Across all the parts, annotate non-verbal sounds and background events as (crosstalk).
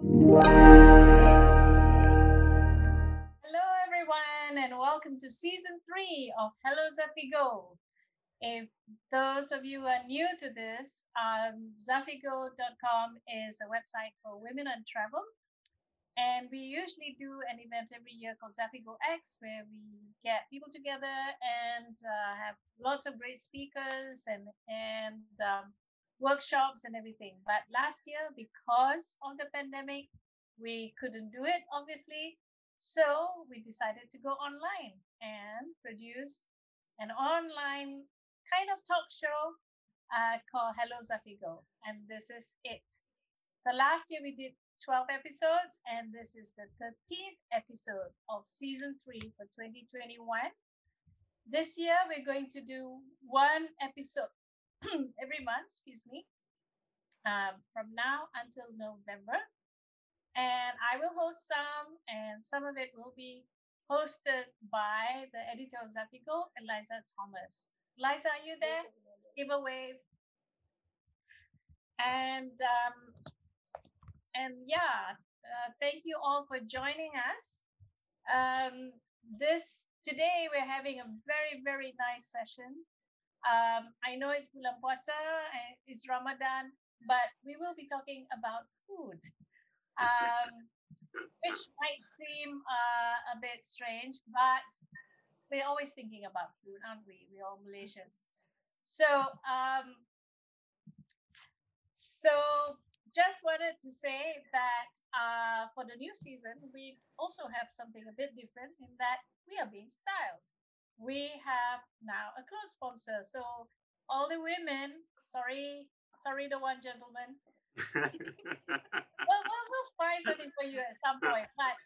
Hello, everyone, and welcome to season three of Hello Zafigo. If those of you are new to this, um, Zafigo.com is a website for women on travel. And we usually do an event every year called Zafigo X, where we get people together and uh, have lots of great speakers and, and um, workshops and everything. But last year, because of the pandemic, we couldn't do it, obviously. So we decided to go online and produce an online kind of talk show uh, called Hello Zafigo. And this is it. So last year we did 12 episodes, and this is the 13th episode of season three for 2021. This year we're going to do one episode (clears throat) every month, excuse me, um, from now until November. And I will host some, and some of it will be hosted by the editor of Zafigo, Eliza Thomas. Eliza, are you there? Give a wave. And um, and yeah, uh, thank you all for joining us. Um, this today we're having a very very nice session um, I know it's bulan puasa, it's Ramadan, but we will be talking about food, um, which might seem uh, a bit strange, but we're always thinking about food, aren't we? We're all Malaysians. So, um, so just wanted to say that uh, for the new season, we also have something a bit different in that we are being styled we have now a clothes sponsor. So all the women, sorry, sorry, the one gentleman. (laughs) well, we'll, we'll find something for you at some point. But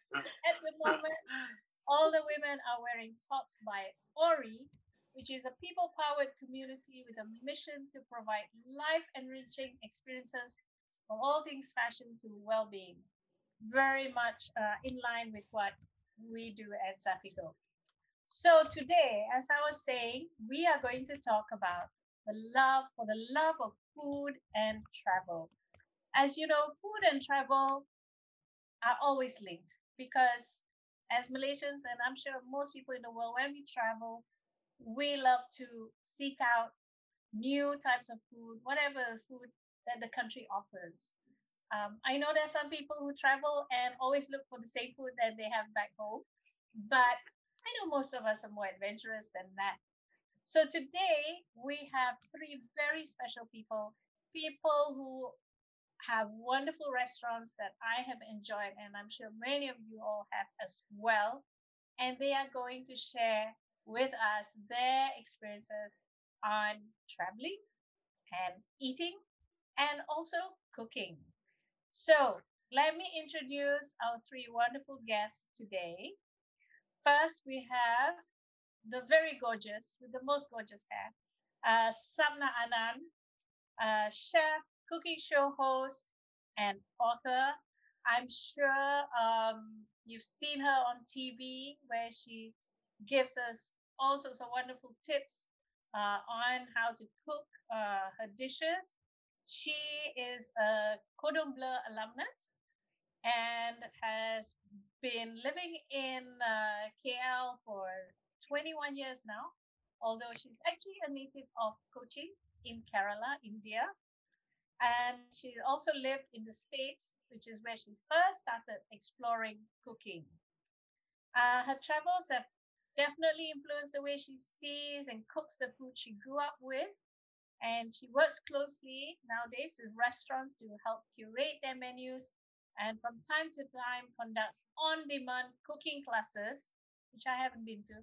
at the moment, all the women are wearing tops by Ori, which is a people powered community with a mission to provide life enriching experiences from all things fashion to well being. Very much uh, in line with what we do at Zafigo. So today, as I was saying, we are going to talk about the love for the love of food and travel. As you know, food and travel are always linked because as Malaysians, and I'm sure most people in the world, when we travel, we love to seek out new types of food, whatever food that the country offers. Um, I know there are some people who travel and always look for the same food that they have back home, but I know most of us are more adventurous than that. So today we have three very special people, people who have wonderful restaurants that I have enjoyed, and I'm sure many of you all have as well. And they are going to share with us their experiences on traveling and eating and also cooking. So let me introduce our three wonderful guests today. First, we have the very gorgeous, with the most gorgeous hair, uh, Sapna Anand, uh, chef, cooking show host, and author. I'm sure um, you've seen her on TV where she gives us all sorts of wonderful tips uh, on how to cook uh, her dishes. She is a Cordon Bleu alumnus and has been living in uh, KL for 21 years now, although she's actually a native of Kochi in Kerala, India. And she also lived in the States, which is where she first started exploring cooking. Uh, her travels have definitely influenced the way she sees and cooks the food she grew up with. And she works closely nowadays with restaurants to help curate their menus and from time to time conducts on-demand cooking classes, which I haven't been to,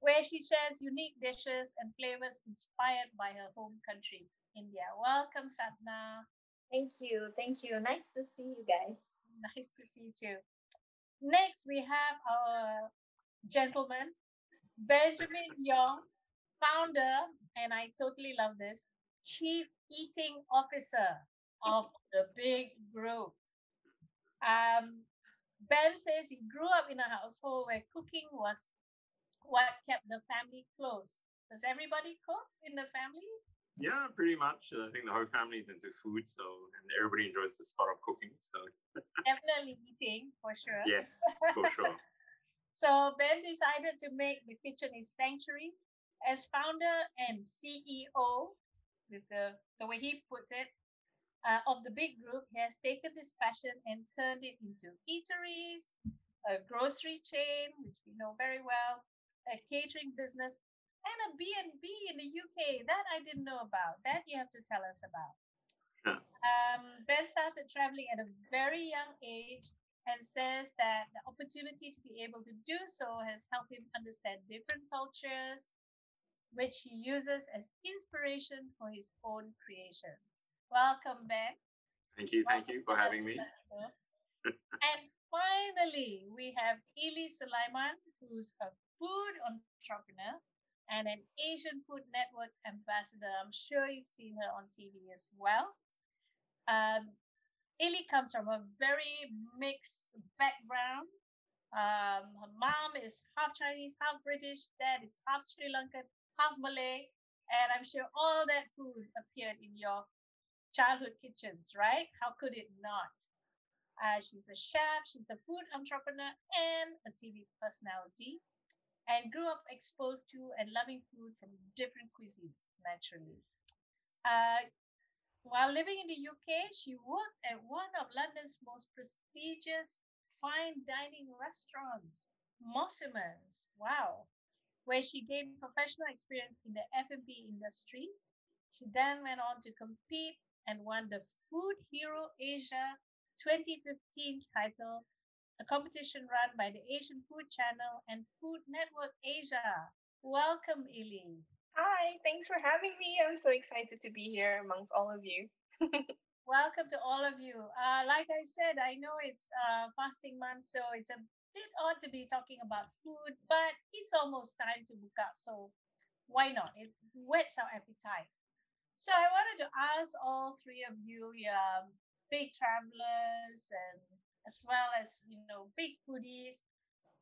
where she shares unique dishes and flavors inspired by her home country, India. Welcome, Sapna. Thank you. Thank you. Nice to see you guys. Nice to see you too. Next, we have our gentleman, Benjamin Young, founder, and I totally love this, Chief Eating Officer of the Big Group. Um, ben says he grew up in a household where cooking was what kept the family close. Does everybody cook in the family? Yeah, pretty much. I think the whole family is into food, so and everybody enjoys the spot of cooking. So (laughs) definitely eating for sure. Yes, for sure. (laughs) so Ben decided to make the kitchen his sanctuary. As founder and CEO, with the, the way he puts it, uh, of the big group, he has taken this passion and turned it into eateries, a grocery chain, which we know very well, a catering business, and a B&B in the UK. That I didn't know about. That you have to tell us about. Yeah. Um, ben started traveling at a very young age and says that the opportunity to be able to do so has helped him understand different cultures, which he uses as inspiration for his own creations. Welcome, Ben. Thank you. Thank you for having me. and finally, we have Ili Sulaiman, who's a food entrepreneur and an Asian Food Network ambassador. I'm sure you've seen her on TV as well. Um, Ili comes from a very mixed background. Um, her mom is half Chinese, half British, dad is half Sri Lankan, half Malay, and I'm sure all that food appeared in your childhood kitchens, right? How could it not? Uh, she's a chef, she's a food entrepreneur, and a TV personality, and grew up exposed to and loving food from different cuisines, naturally. Uh, while living in the UK, she worked at one of London's most prestigious fine dining restaurants, Mosimann's. Wow. Where she gained professional experience in the F&B industry. She then went on to compete and won the Food Hero Asia 2015 title, a competition run by the Asian Food Channel and Food Network Asia. Welcome, Ili. Hi, thanks for having me. I'm so excited to be here amongst all of you. (laughs) Welcome to all of you. Uh, like I said, I know it's uh, fasting month, so it's a bit odd to be talking about food, but it's almost time to book out. So why not? It whets our appetite. So I wanted to ask all three of you, yeah, big travelers and as well as you know big foodies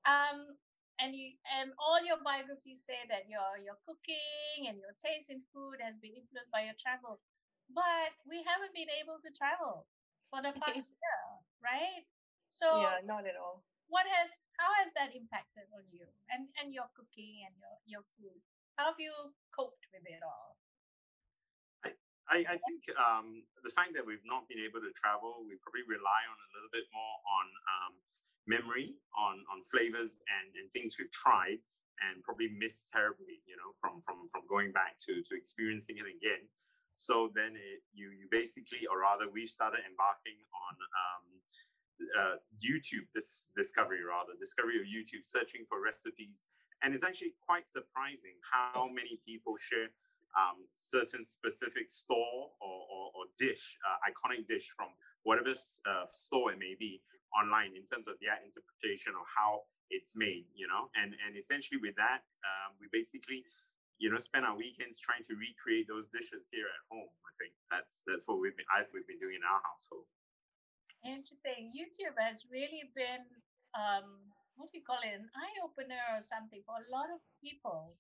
um and you and all your biographies say that your your cooking and your taste in food has been influenced by your travel but we haven't been able to travel for the past (laughs) year right? So yeah not at all. what has how has that impacted on you and and your cooking and your your food? How have you coped with it all I, I think um, the fact that we've not been able to travel, we probably rely on a little bit more on um, memory, on on flavors and, and things we've tried and probably missed terribly, you know, from from from going back to to experiencing it again. So then it, you you basically, or rather, we started embarking on um, uh, YouTube this discovery, rather discovery of YouTube, searching for recipes, and it's actually quite surprising how many people share um, certain specific store or, or, or dish, uh, iconic dish from whatever uh, store it may be online in terms of their interpretation of how it's made, you know, and and essentially with that, um, we basically, you know, spend our weekends trying to recreate those dishes here at home. I think that's that's what we've been I've we've been doing in our household. Interesting. YouTube has really been um, what do you call it, an eye opener or something for a lot of people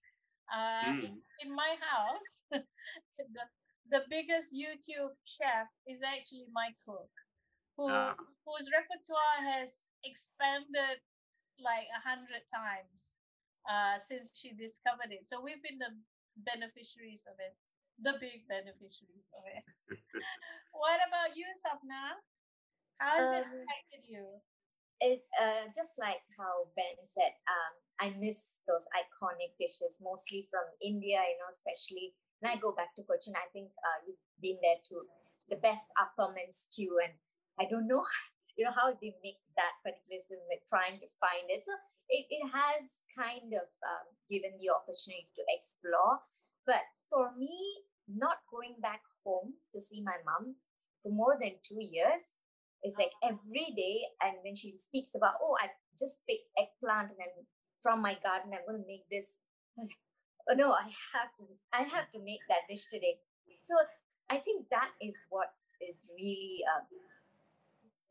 uh, mm. in, in, my house, (laughs) the, the biggest YouTube chef is actually my cook, who uh. whose repertoire has expanded like a hundred times uh, since she discovered it. So we've been the beneficiaries of it, the big beneficiaries of it. (laughs) (laughs) what about you, Sapna? How has um, it affected you? It uh, just like how Ben said, um, I miss those iconic dishes, mostly from India, you know, especially when I go back to Cochin. I think uh, you've been there too. The best appam and stew, and I don't know, (laughs) you know, how they make that particular with trying to find it. So it, it has kind of um, given the opportunity to explore. But for me, not going back home to see my mom for more than two years, it's like every day. And when she speaks about, oh, I just picked eggplant and from my garden. I'm going to make this. Oh no, I have to. I have to make that dish today. So I think that is what is really um,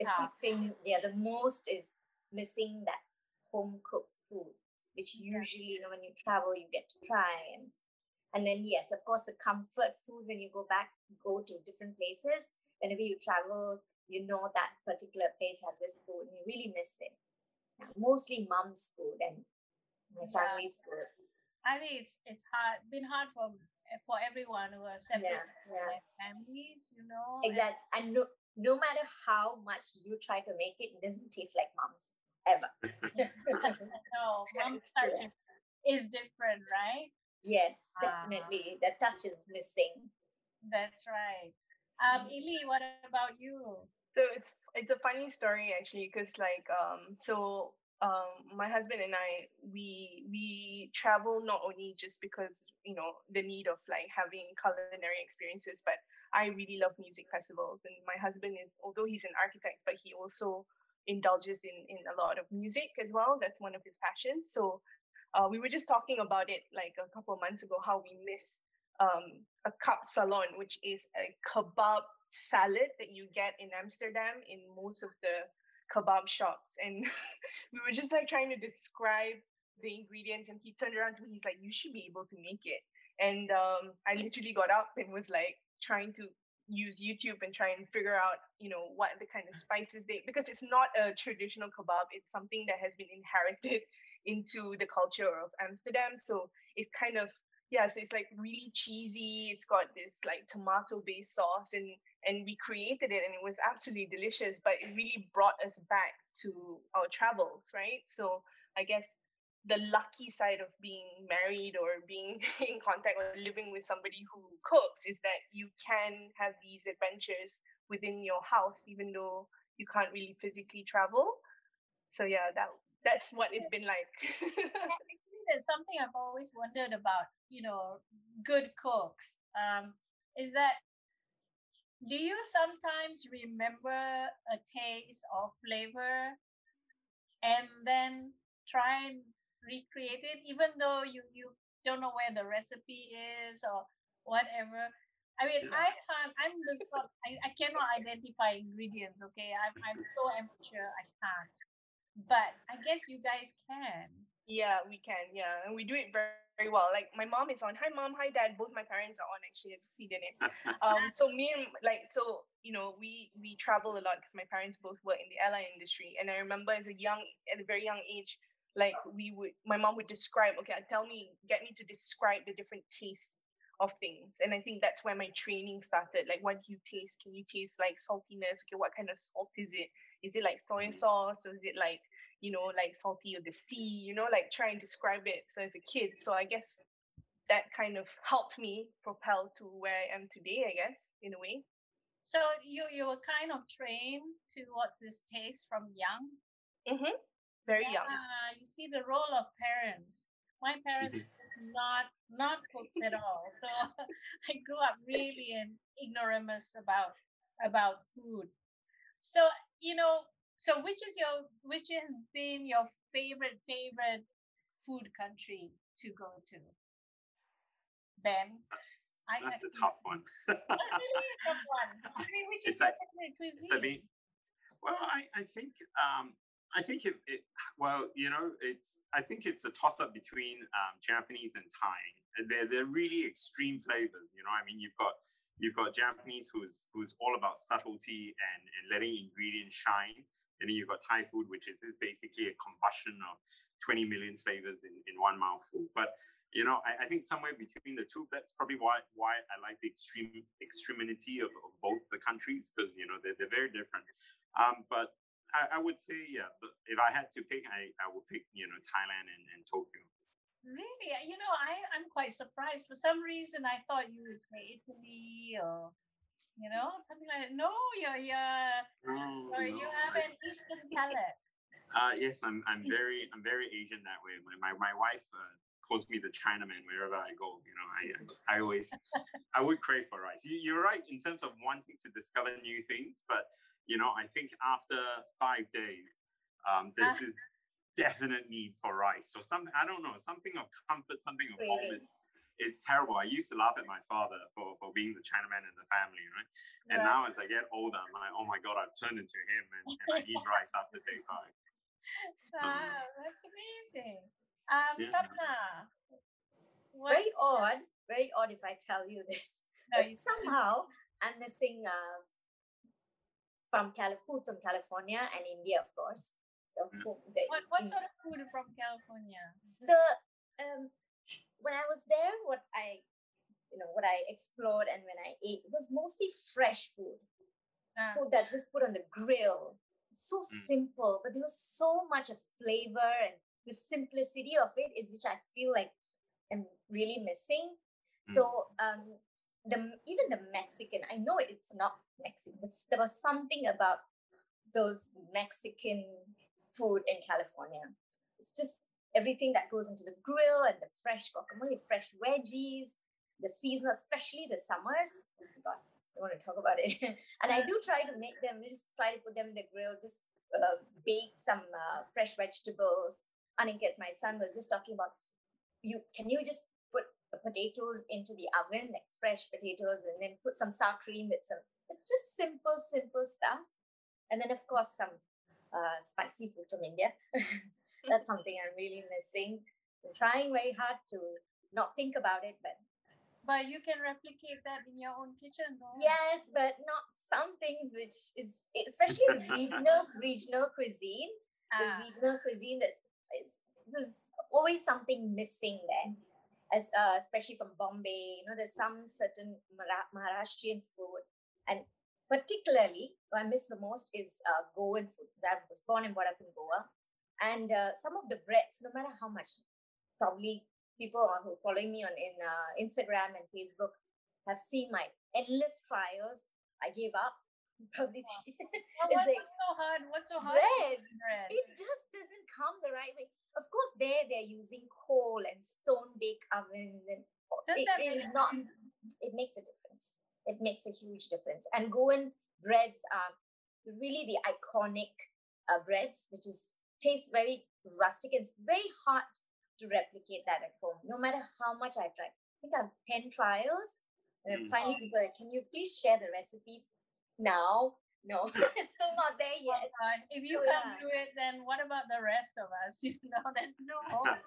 affecting. Yeah, the most is missing that home cooked food, which usually you know when you travel you get to try and And then, yes, of course, the comfort food when you go back, go to different places. Whenever you travel, you know that particular place has this food and you really miss it. Mostly mom's food and my family's yeah. food. I think it's it's hard been hard for for everyone who are separate yeah, yeah. families, you know. Exactly. And no, no matter how much you try to make it, it doesn't taste like mom's ever. (laughs) (laughs) no, mom's touch is different, right? Yes, ah. definitely. Uh, the touch is missing. That's right. Um, Ili, what about you? So it's it's a funny story actually, because like um, so um, my husband and I, we we travel not only just because you know the need of like having culinary experiences, but I really love music festivals. And my husband is, although he's an architect, but he also indulges in in a lot of music as well. That's one of his passions. So uh, we were just talking about it like a couple of months ago, how we miss um, a kapsalon, which is a kebab salad that you get in Amsterdam in most of the kebab shops. And (laughs) we were just like trying to describe the ingredients and he turned around to me he's like you should be able to make it. And um, i literally got up and was like trying to use youtube and try and figure out you know what the kind of spices they because it's not a traditional kebab it's something that has been inherited (laughs) into the culture of amsterdam. So it kind of yeah so it's like really cheesy it's got this like tomato based sauce and and we created it and it was absolutely delicious but it really brought us back to our travels right? So i guess the lucky side of being married or being (laughs) in contact or living with somebody who cooks is that you can have these adventures within your house even though you can't really physically travel. So yeah that that's what it's been like (laughs) there's something i've always wondered about you know good cooks um, is that do you sometimes remember a taste or flavor and then try and recreate it even though you you don't know where the recipe is or whatever? I mean i can't i'm the sort (laughs) I, I cannot identify ingredients okay? I'm, I'm so amateur i can't. But i guess you guys can yeah we can yeah and we do it very very well. Like my mom is on. Hi mom, hi dad. Both my parents are on actually. I see their name. Um, (laughs) so me and like so you know we we travel a lot because my parents both work in the airline industry. And I remember as a young at a very young age, like we would my mom would describe. Okay, tell me, get me to describe the different tastes of things. And I think that's where my training started. Like, what do you taste? Can you taste like saltiness? Okay, what kind of salt is it? Is it like soy mm. sauce or is it like you know, like salty or the sea, you know, like try and describe it. So as a kid, so I guess that kind of helped me propel to where I am today, I guess, in a way. So you you were kind of trained towards this taste from young. Mm-hmm. Very yeah, young. You see the role of parents. My parents mm-hmm. was not not cooks at all, (laughs) so I grew up really in ignoramus about about food. So you know, so which is your which has been your favorite favorite food country to go to? Ben? That's a tough one. (laughs) really a tough one. I mean, which is like, favorite cuisine? well, I, I think um, I think it, it, well, you know, it's I think it's a toss up between um, Japanese and Thai. They're they're really extreme flavors. You know, I mean, you've got you've got Japanese who's who's all about subtlety and and letting ingredients shine, and then you've got Thai food, which is, is basically a combustion of 20 million flavors in, in one mouthful. But you know, I, I, think somewhere between the two, that's probably why why I like the extreme extremity of, of both the countries because you know they're, they're very different. Um, but I, I, would say, yeah, if I had to pick, I, I would pick you know Thailand and, and Tokyo. Really, you know, I I'm quite surprised. For some reason, I thought you would say Italy or you know, something like that. No, you're you're, no, no. you have an Eastern palate. Uh, yes, I'm I'm very I'm very Asian that way. My my, my wife uh, calls me the Chinaman wherever I go. You know, I I always I would crave for rice. You, you're right in terms of wanting to discover new things, but you know, I think after five days, um, there's this definite need for rice. So something I don't know, something of comfort, something of home it's terrible. I used to laugh at my father for, for being the Chinaman in the family, right? And right. now as I get older, I'm like, oh my God, I've turned into him and, and I eat rice after day five. (laughs) Wow, um, that's amazing. Um, yeah. Sapna, What? Very odd. Very odd if I tell you (laughs) this. No, but you- somehow I'm missing uh, from Cali- food from California and India, of course. The, food- the, what, what sort of food from California? the um, when I was there, what I you know what I explored and when I ate was mostly fresh food, Ah, food that's just put on the grill. So Mm. simple, but there was so much of flavor and the simplicity of it is which I feel like I'm really missing. So um, the even the Mexican, I know it's not Mexican, but there was something about those Mexican food in California. It's just everything that goes into the grill and the fresh guacamole, fresh veggies, the seasonal, especially the summers. Oh God, I want to talk about it. (laughs) and I do try to make them, just try to put them in the grill, just uh, bake some uh, fresh vegetables. Aniket, my son, was just talking about you. Can you just put the potatoes into the oven, like fresh potatoes, and then put some sour cream with some. It's just simple, simple stuff. And then, of course, some uh, spicy food from India. (laughs) That's something I'm really missing. I'm trying very hard to not think about it, but but you can replicate that in your own kitchen, no? yes, but not some things which is especially with (laughs) regional regional cuisine. The Ah, regional cuisine that's it's, there's always something missing there. As uh, especially from Bombay, you know, there's some certain Mara- Maharashtrian food, and particularly what I miss the most is uh, Goan food because I was born and brought up in Goa, and uh, some of the breads, no matter how much, probably people who are following me on in uh, Instagram and Facebook have seen my endless trials. I gave up. (laughs) Probably (laughs) it's what's like so hard? What's so hard? breads. bread? It just doesn't come the right way. Of course, there they're using coal and stone bake ovens, and Does it is not. It makes a difference. It makes a huge difference. And Goan breads are really the iconic uh, breads, which is tastes very rustic. It's very hard to replicate that at home, no matter how much I try. I think I've ten trials, and Mm. finally people like, can you please share the recipe now? No, (laughs) it's still not there Oh, yet. God. If you So, can't yeah. do it, then what about the rest of us? (laughs) You know, there's no (laughs) hope.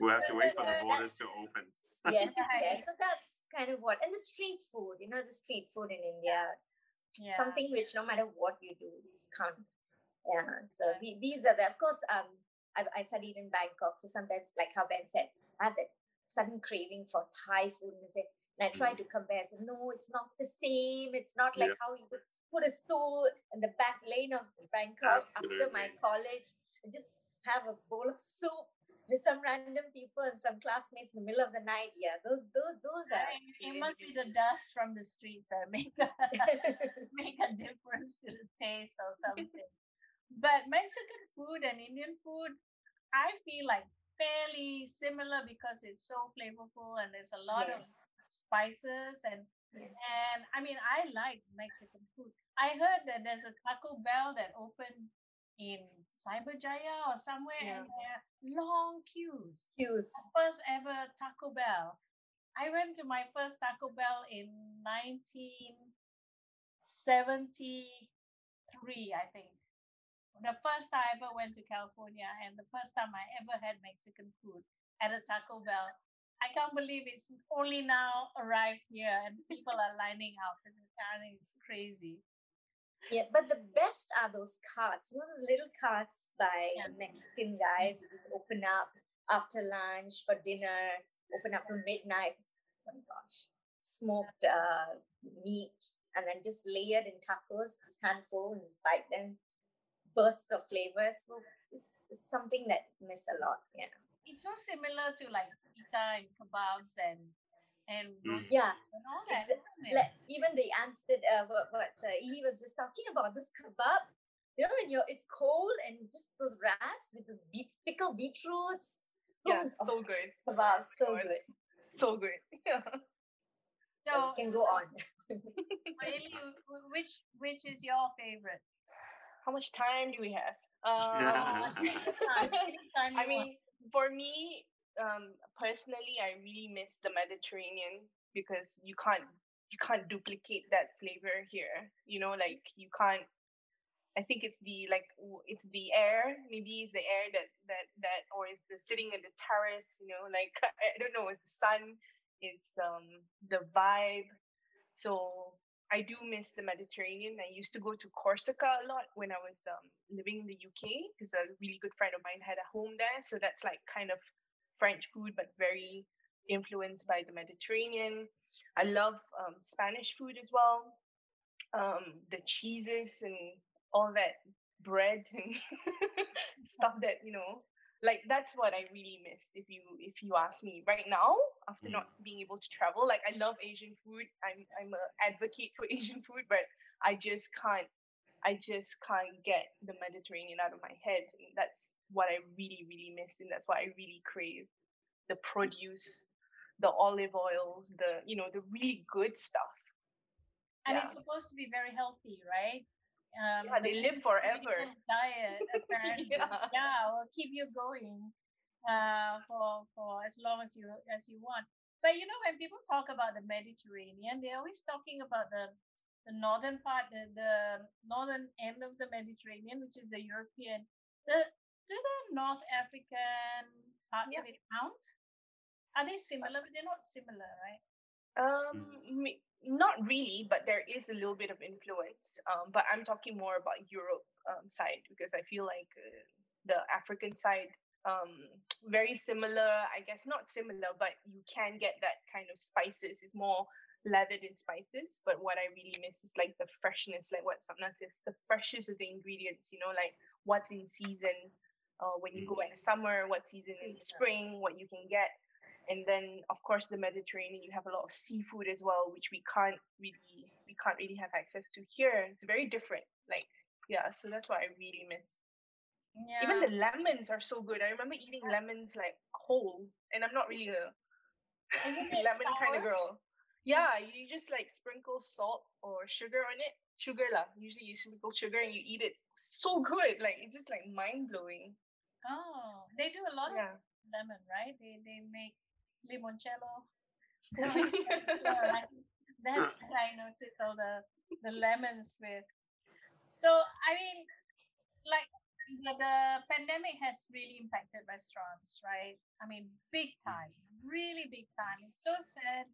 We'll have to wait for the Uh, borders to open. yes, yes. So that's kind of what, and the street food. You know, the street food in India, Yeah. something which no matter what you do, you just can't. Yeah. So the, these are the, of course, um, I, I studied in Bangkok, so sometimes, like how Ben said, I have that sudden craving for Thai food, and I say, and I try to compare. I say, no, it's not the same. It's not like Yeah. how you would put a stool in the back lane of Bangkok after my college and just have a bowl of soup with some random people and some classmates in the middle of the night. Yeah, those those those are. It must be the dust from the streets that (laughs) make a, (laughs) make a difference to the taste or something. But Mexican food and Indian food, I feel like fairly similar because it's so flavorful and there's a lot of spices and yes. and I mean I like Mexican food. I heard that there's a Taco Bell that opened in Cyberjaya or somewhere and there are long queues. Queues. First ever Taco Bell. I went to my first Taco Bell in 1973, I think. The first time I ever went to California and the first time I ever had Mexican food at a Taco Bell. I can't believe it's only now arrived here and people are lining up. It's, it's crazy. Yeah, but the best are those carts. You know those little carts by Yeah. Mexican guys who just open up after lunch for dinner, open up to midnight. Oh my gosh. Smoked uh, meat and then just layered in tacos, just handful and just bite them. Bursts of flavor. So it's it's something that I miss a lot. Yeah. It's so similar to like pita and kebabs and and Mm. Yeah. and all that, Exa- isn't it? Like even the answered uh, what, what uh, Ili was just talking about this kebab. You know when you're it's cold and just those wraps with this beet, pickled beetroots. Yeah, Oh, so good. kebab, so God. good. So good. Yeah. So So we can go on. (laughs) Really, wh- which which is your favorite? How much time do we have? (laughs) Um, Anytime, anytime (laughs) I mean, for me, um, personally, I really miss the Mediterranean because you can't you can't duplicate that flavor here. You know, like you can't I think it's the like it's the air. Maybe it's the air that that that, or it's the sitting in the terrace. You know, like (laughs) I don't know. It's the sun. It's um the vibe. So I do miss the Mediterranean. I used to go to Corsica a lot when I was um, living in the UK because a really good friend of mine had a home there. So that's like kind of French food, but very influenced by the Mediterranean. I love um, Spanish food as well. Um, the cheeses and all that bread and (laughs) stuff that you know like that's what i really miss if you if you ask me. Right now after mm. not being able to travel like i love asian food. I'm i'm an advocate for (laughs) asian food but i just can't i just can't get the mediterranean out of my head. And that's what i really really miss and that's what i really crave the produce the olive oils the you know the really good stuff. And yeah. it's supposed to be very healthy right um, yeah, they live forever. Diet, (laughs) apparently. yeah. yeah, will keep you going uh, for for as long as you as you want. But you know, when people talk about the Mediterranean, they're always talking about the the northern part, the, the northern end of the Mediterranean, which is the European. The do the North African parts yeah. of it count? Are they similar? But they're not similar, right? Um, mm not really, but there is a little bit of influence. Um, but I'm talking more about Europe um, side because I feel like uh, the African side um, very similar. I guess not similar, but you can get that kind of spices. It's more lathered in spices. But what I really miss is like the freshness, like what Sapna says, the freshness of the ingredients. You know, like what's in season. Uh, when you go in summer, what season in spring, what you can get and then of course the mediterranean you have a lot of seafood as well which we can't really we can't really have access to here. It's very different like yeah so that's what i really miss. Yeah. even the lemons are so good. I remember eating lemons like whole and i'm not really a (laughs) lemon sour? kind of girl. Yeah you just like sprinkle salt or sugar on it. Sugar lah. Usually you sprinkle sugar and you eat it so good. Like it's just like mind-blowing. Oh they do a lot yeah. of lemon right? They they make limoncello. (laughs) That's what I noticed all the the lemons with. So I mean, like the pandemic has really impacted restaurants, right? I mean, big time, really big time. It's so sad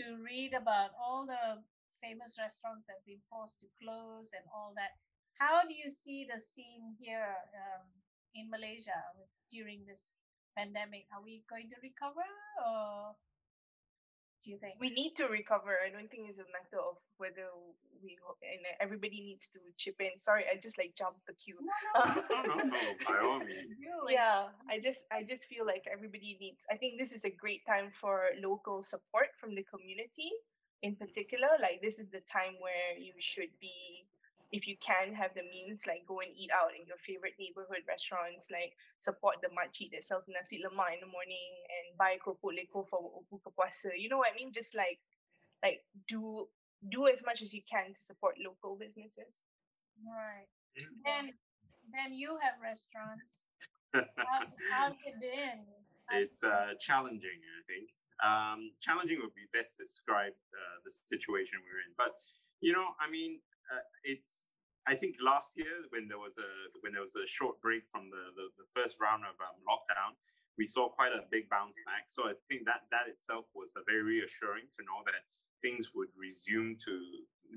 to read about all the famous restaurants that have been forced to close and all that. How do you see the scene here um, in Malaysia during this pandemic, are we going to recover or do you think? We need to recover. I don't think it's a matter of whether we and everybody needs to chip in. Sorry, I just like jumped the queue. No, no, (laughs) no, no, by all (laughs) means. Yeah, I just I just feel like everybody needs. I think this is a great time for local support from the community in particular. Like this is the time where you should be if you can have the means, like go and eat out in your favorite neighborhood restaurants, like support the makcik that sells nasi lemak in the morning and buy keropok leko for buka puasa. You know what I mean? Just like like do do as much as you can to support local businesses. Right. Mm-hmm. Then then you have restaurants. how's, (laughs) how's it been? How's it's uh, challenging, I think. Um, challenging would be best to describe uh, the situation we're in. But you know, I mean, uh, it's I think last year when there was a when there was a short break from the the, the first round of um, lockdown, we saw quite a big bounce back. So I think that that itself was a very reassuring to know that things would resume to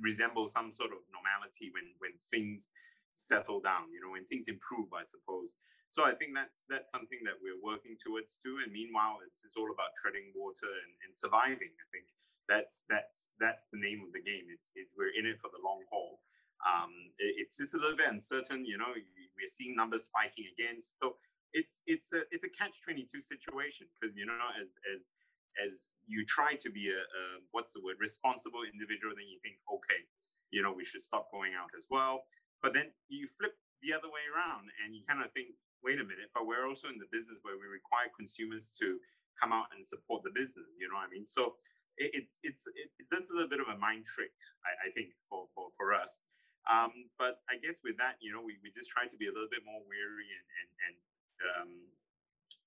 resemble some sort of normality when when things settle down. You know, when things improve, I suppose. So I think that's that's something that we're working towards too. And meanwhile, it's, it's all about treading water and, and surviving. I think that's that's that's the name of the game. It's it, we're in it for the long haul. Um, it, it's just a little bit uncertain. You know, we're seeing numbers spiking again. So it's it's a it's a catch twenty two situation because you know as as as you try to be a, a what's the word responsible individual, then you think okay, you know we should stop going out as well. But then you flip the other way around and you kind of think, wait a minute, but we're also in the business where we require consumers to come out and support the business. You know what I mean? So it's it's it, does a little bit of a mind trick, I, I think, for for for us. Um, but I guess with that, you know, we, we just try to be a little bit more wary and and, and um,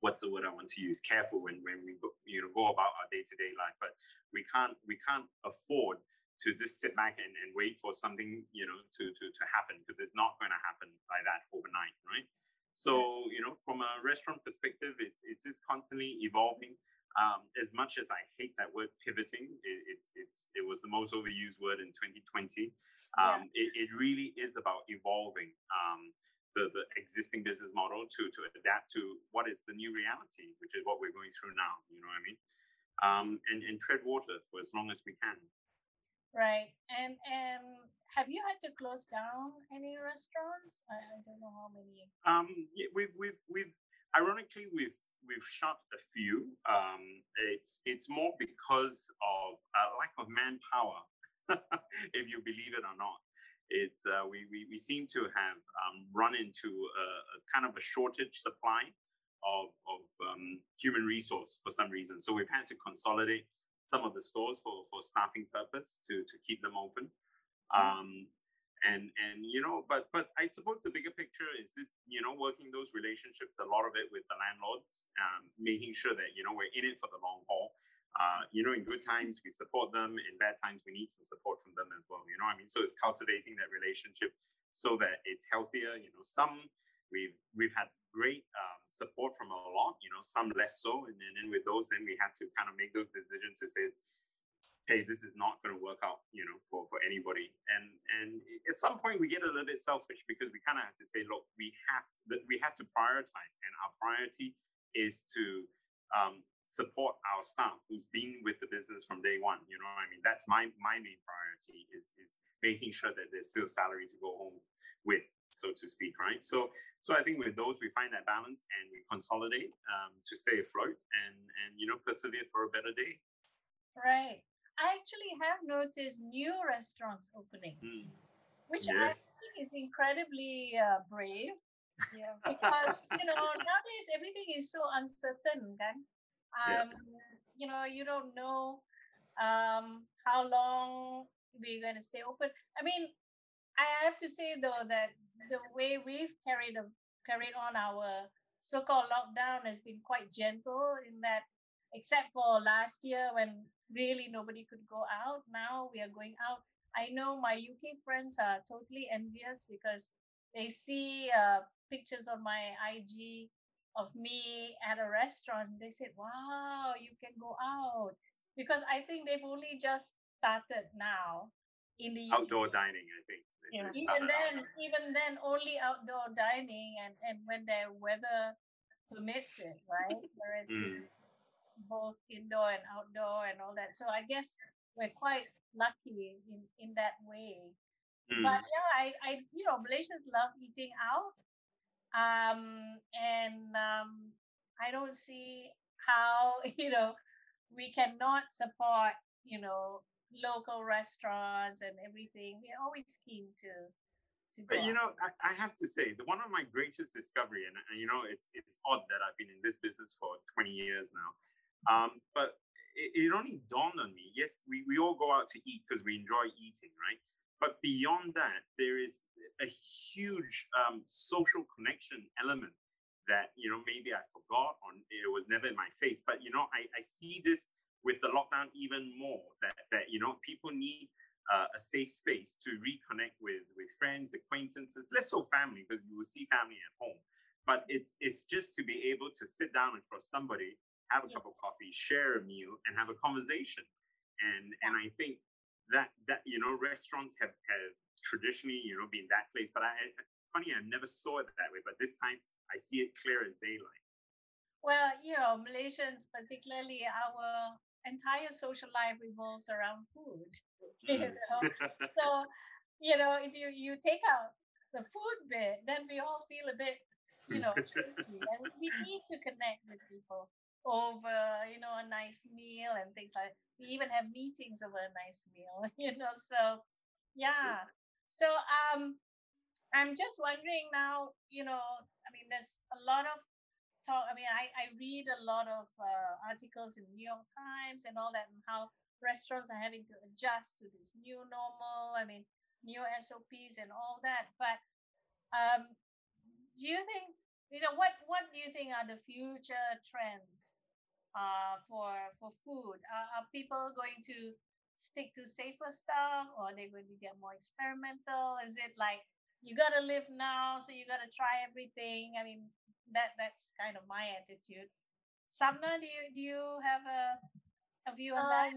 what's the word I want to use? Careful when when we go, you know go about our day to day life. But we can't we can't afford to just sit back and, and wait for something, you know, to, to, to happen because it's not going to happen like that overnight, right? So, you know, from a restaurant perspective, it's, it's just constantly evolving. Um, as much as I hate that word pivoting, it, it's, it's, it was the most overused word in 2020. Um, yeah. it, it really is about evolving um, the, the existing business model to, to adapt to what is the new reality, which is what we're going through now. You know what I mean? Um, and, and tread water for as long as we can. Right. And and have you had to close down any restaurants? I, I don't know how many. Um, yeah, we've we've we've ironically we've we've shut a few. Um, it's it's more because of a lack of manpower, (laughs) if you believe it or not. It's uh, we, we we seem to have um, run into a, a, kind of a shortage supply of of um, human resource for some reason. So we've had to consolidate some of the stores for for staffing purpose to to keep them open. Um, and and you know, but but I suppose the bigger picture is this, you know, working those relationships. A lot of it with the landlords, um, making sure that you know we're in it for the long haul. Uh, you know, in good times we support them. In bad times we need some support from them as well. You know, I mean, so it's cultivating that relationship so that it's healthier. You know, some we've we've had great um, support from a lot, you know, some less so. And then with those, then we have to kind of make those decisions to say, hey, this is not going to work out, you know, for, for anybody. And and at some point we get a little bit selfish because we kind of have to say, look, we have to, we have to prioritize, and our priority is to um, support our staff who's been with the business from day one. You know, I mean, that's my my main priority is is making sure that there's still salary to go home with so to speak, right? So, so I think with those we find that balance and we consolidate um, to stay afloat and and you know persevere for a better day. Right. I actually have noticed new restaurants opening, mm. which yes. I think is incredibly uh, brave. Yeah, because you know nowadays everything is so uncertain, kan? Um, yeah. You know, you don't know um, how long we're going to stay open. I mean, I have to say though that the way we've carried a, carried on our so-called lockdown has been quite gentle in that except for last year when really nobody could go out now we are going out i know my uk friends are totally envious because they see uh, pictures on my ig of me at a restaurant they said wow you can go out because i think they've only just started now in the outdoor UK. dining i think yeah. even then even then only outdoor dining and and when the weather permits it right whereas mm. Both indoor and outdoor and all that so i guess we're quite lucky in in that way mm. but yeah i i you know malaysians love eating out um and um i don't see how (laughs) you know we cannot support you know local restaurants and everything. We're always keen to. to but you know, I, I, have to say, the one of my greatest discovery, and, and, you know, it's it's odd that I've been in this business for 20 years now, um, but it, it only dawned on me. Yes, we, we all go out to eat because we enjoy eating, right? But beyond that, there is a huge um, social connection element that you know maybe I forgot or it was never in my face. But you know, I, I see this with the lockdown even more that, that you know people need uh, a safe space to reconnect with with friends acquaintances less so family because you will see family at home but it's it's just to be able to sit down across somebody have a cup of coffee share a meal and have a conversation and and i think that that you know restaurants have have traditionally you know been that place but i funny i never saw it that way but this time i see it clear as daylight well you know malaysians particularly our entire social life revolves around food. (laughs) You mm. know? so, you know, if you you take out the food bit, then we all feel a bit, you know, and we need to connect with people over, you know, a nice meal and things like. We even have meetings over a nice meal, (laughs) you know. So, yeah. So, um, I'm just wondering now, you know, I mean, there's a lot of talk. I mean, I, I read a lot of uh, articles in New York Times and all that, and how restaurants are having to adjust to this new normal. I mean, new SOPs and all that. But um, do you think you know what what do you think are the future trends uh, for for food? Are people going to stick to safer stuff or are they going to get more experimental? Is it like you gotta live now, so you gotta try everything? I mean, that that's kind of my attitude. Sapna, do you do you have a a view on um, that?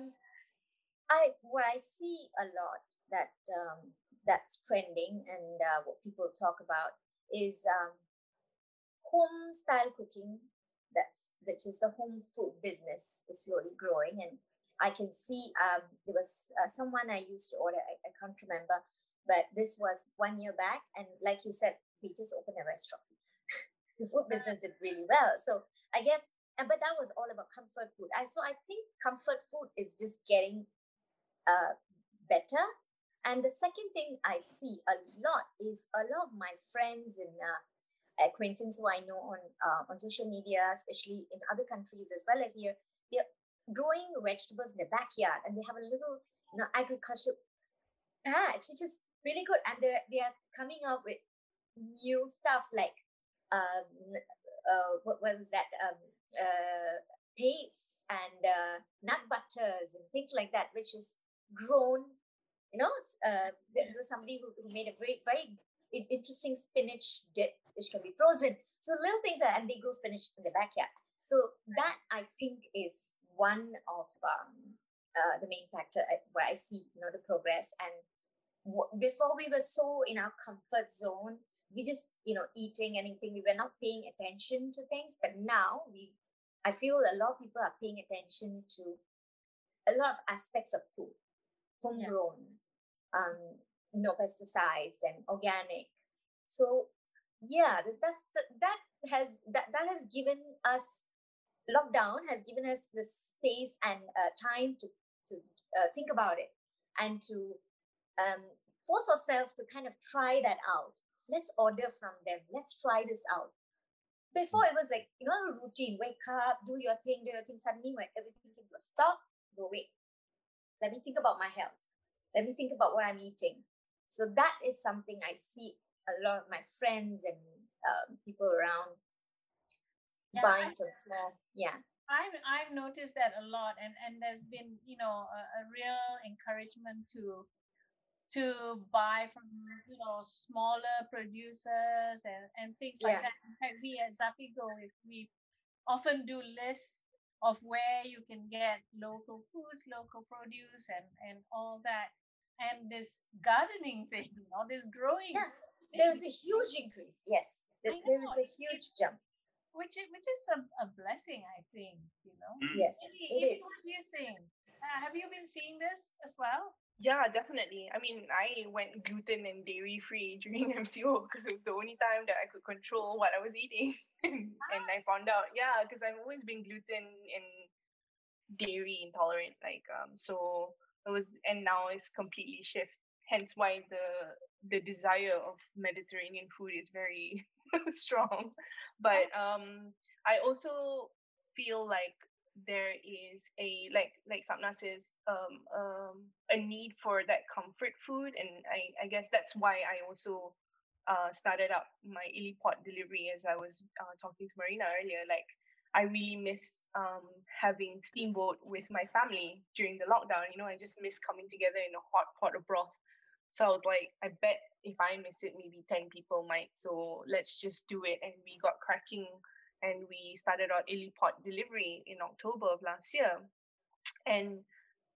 I what I see a lot that um, that's trending and uh, what people talk about is um, home style cooking. That's which is the home food business is slowly growing, and I can see um, there was uh, someone I used to order. I, I can't remember, but this was one year back, and like you said, we just opened a restaurant. (laughs) the food business did really well, so I guess. and But that was all about comfort food. I so I think comfort food is just getting uh, better and the second thing I see a lot is a lot of my friends and uh, acquaintances who I know on uh, on social media, especially in other countries as well as here, they're growing vegetables in their backyard, and they have a little you know agriculture patch, which is really good. And they're they are coming up with new stuff like um, uh, what, what was that um, uh, and uh, nut butters and things like that, which is grown you know, uh, there was somebody who, who made a very, very interesting spinach dip, which can be frozen. So little things are, and they grow spinach in the backyard. So that I think is one of um, uh, the main factor where I see, you know, the progress. And w- before we were so in our comfort zone, we just, you know, eating anything. We were not paying attention to things. But now we, I feel a lot of people are paying attention to a lot of aspects of food, homegrown, yeah um, no pesticides and organic. So yeah, that's that has that that has given us lockdown has given us the space and uh, time to to uh, think about it and to um, force ourselves to kind of try that out. Let's order from them. Let's try this out. Before it was like you know routine: wake up, do your thing, do your thing. Suddenly, when everything came to stop, go wait. Let me think about my health let me think about what I'm eating. So that is something I see a lot of my friends and um, people around yeah, buying I, from small. Yeah. I've, I've noticed that a lot and, and there's been, you know, a, a real encouragement to to buy from you know smaller producers and, and things like yeah. that. In fact, we at Zafigo we, we often do lists of where you can get local foods, local produce, and and all that and this gardening thing, you know, this growing. Yeah, there's a huge increase. Yes, there, there is a huge jump. Which is, which is a, a blessing, I think. You know. Mm. Yes, it is. What do you think? Uh, have you been seeing this as well? Yeah, definitely. I mean, I went gluten and dairy free (laughs) during MCO because it was the only time that I could control what I was eating. (laughs) and, ah. and I found out, yeah, because I've always been gluten and dairy intolerant. Like, um, so it was and now it's completely shift hence why the the desire of mediterranean food is very (laughs) strong. But um i also feel like there is a like like Sapna says um, um a need for that comfort food and I, I guess that's why I also uh started up my Ilipot delivery as I was uh, talking to Marina earlier like I really miss um, having steamboat with my family during the lockdown. You know, I just miss coming together in a hot pot of broth. So I was like, I bet if I miss it, maybe 10 people might. So let's just do it. And we got cracking and we started our Ili pot delivery in October of last year. And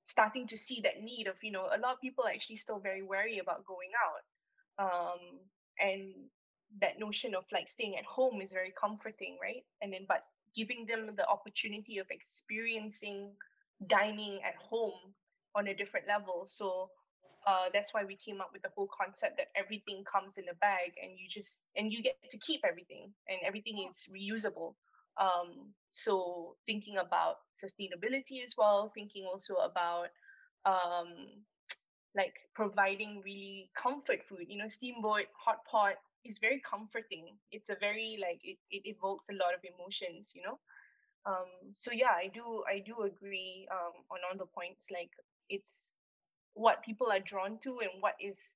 starting to see that need of, you know, a lot of people are actually still very wary about going out. Um, and that notion of like staying at home is very comforting, right? And then, but giving them the opportunity of experiencing dining at home on a different level. So uh, that's why we came up with the whole concept that everything comes in a bag and you just and you get to keep everything and everything is reusable. Um, so thinking about sustainability as well, thinking also about um, like providing really comfort food. You know, steamboat, hot pot, is very comforting. It's a very like it, it evokes a lot of emotions, you know. Um, so yeah, I do I do agree um, on all the points. Like it's what people are drawn to and what is,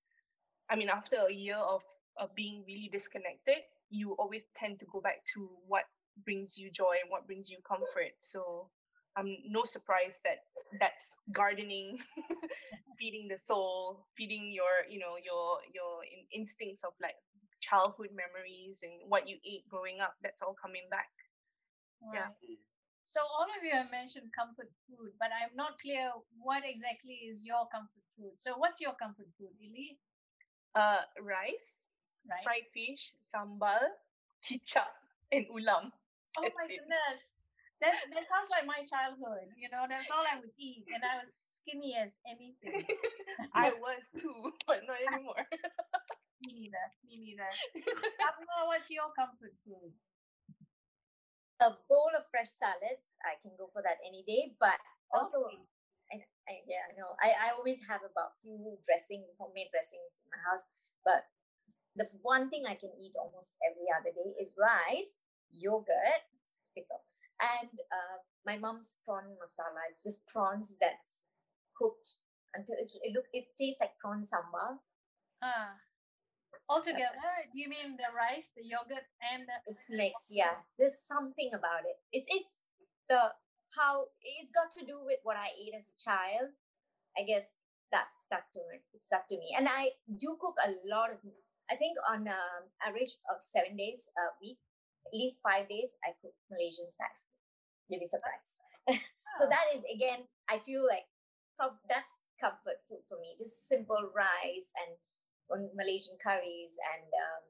I mean, after a year of of being really disconnected, you always tend to go back to what brings you joy and what brings you comfort. So I'm no surprise that that's gardening, (laughs) feeding the soul, feeding your you know your your instincts of like childhood memories and what you ate growing up. That's all coming back. Right. Yeah. So all of you have mentioned comfort food, but I'm not clear what exactly is your comfort food. So what's your comfort food, Ili? Uh, rice, rice, fried fish, sambal, (laughs) kicap, and ulam. Oh that's my it. goodness. That, that sounds like my childhood. You know, that's all I would eat, and I was skinny as anything. (laughs) I was too, but not (laughs) anymore. Me neither. Me neither. (laughs) Sapna, what's your comfort food? A bowl of fresh salads. I can go for that any day, but also. Okay. I, I, yeah, I know. I, I always have about few dressings, homemade dressings in my house. But the one thing I can eat almost every other day is rice, yogurt, pickle, and uh, my mom's prawn masala. It's just prawns that's cooked until it's, it look it tastes like prawn sambal. Ah, altogether do you mean the rice the yogurt and the it's mixed yeah. There's something about it. It's it's the how it's got to do with what i ate as a child. I guess that stuck to it it stuck to me. And i do cook a lot of i think on um, average of seven days a week at least five days i cook malaysian style you'll be surprised. (laughs) So that is again i feel like that's comfort food for me. Just simple rice and Malaysian curries and um,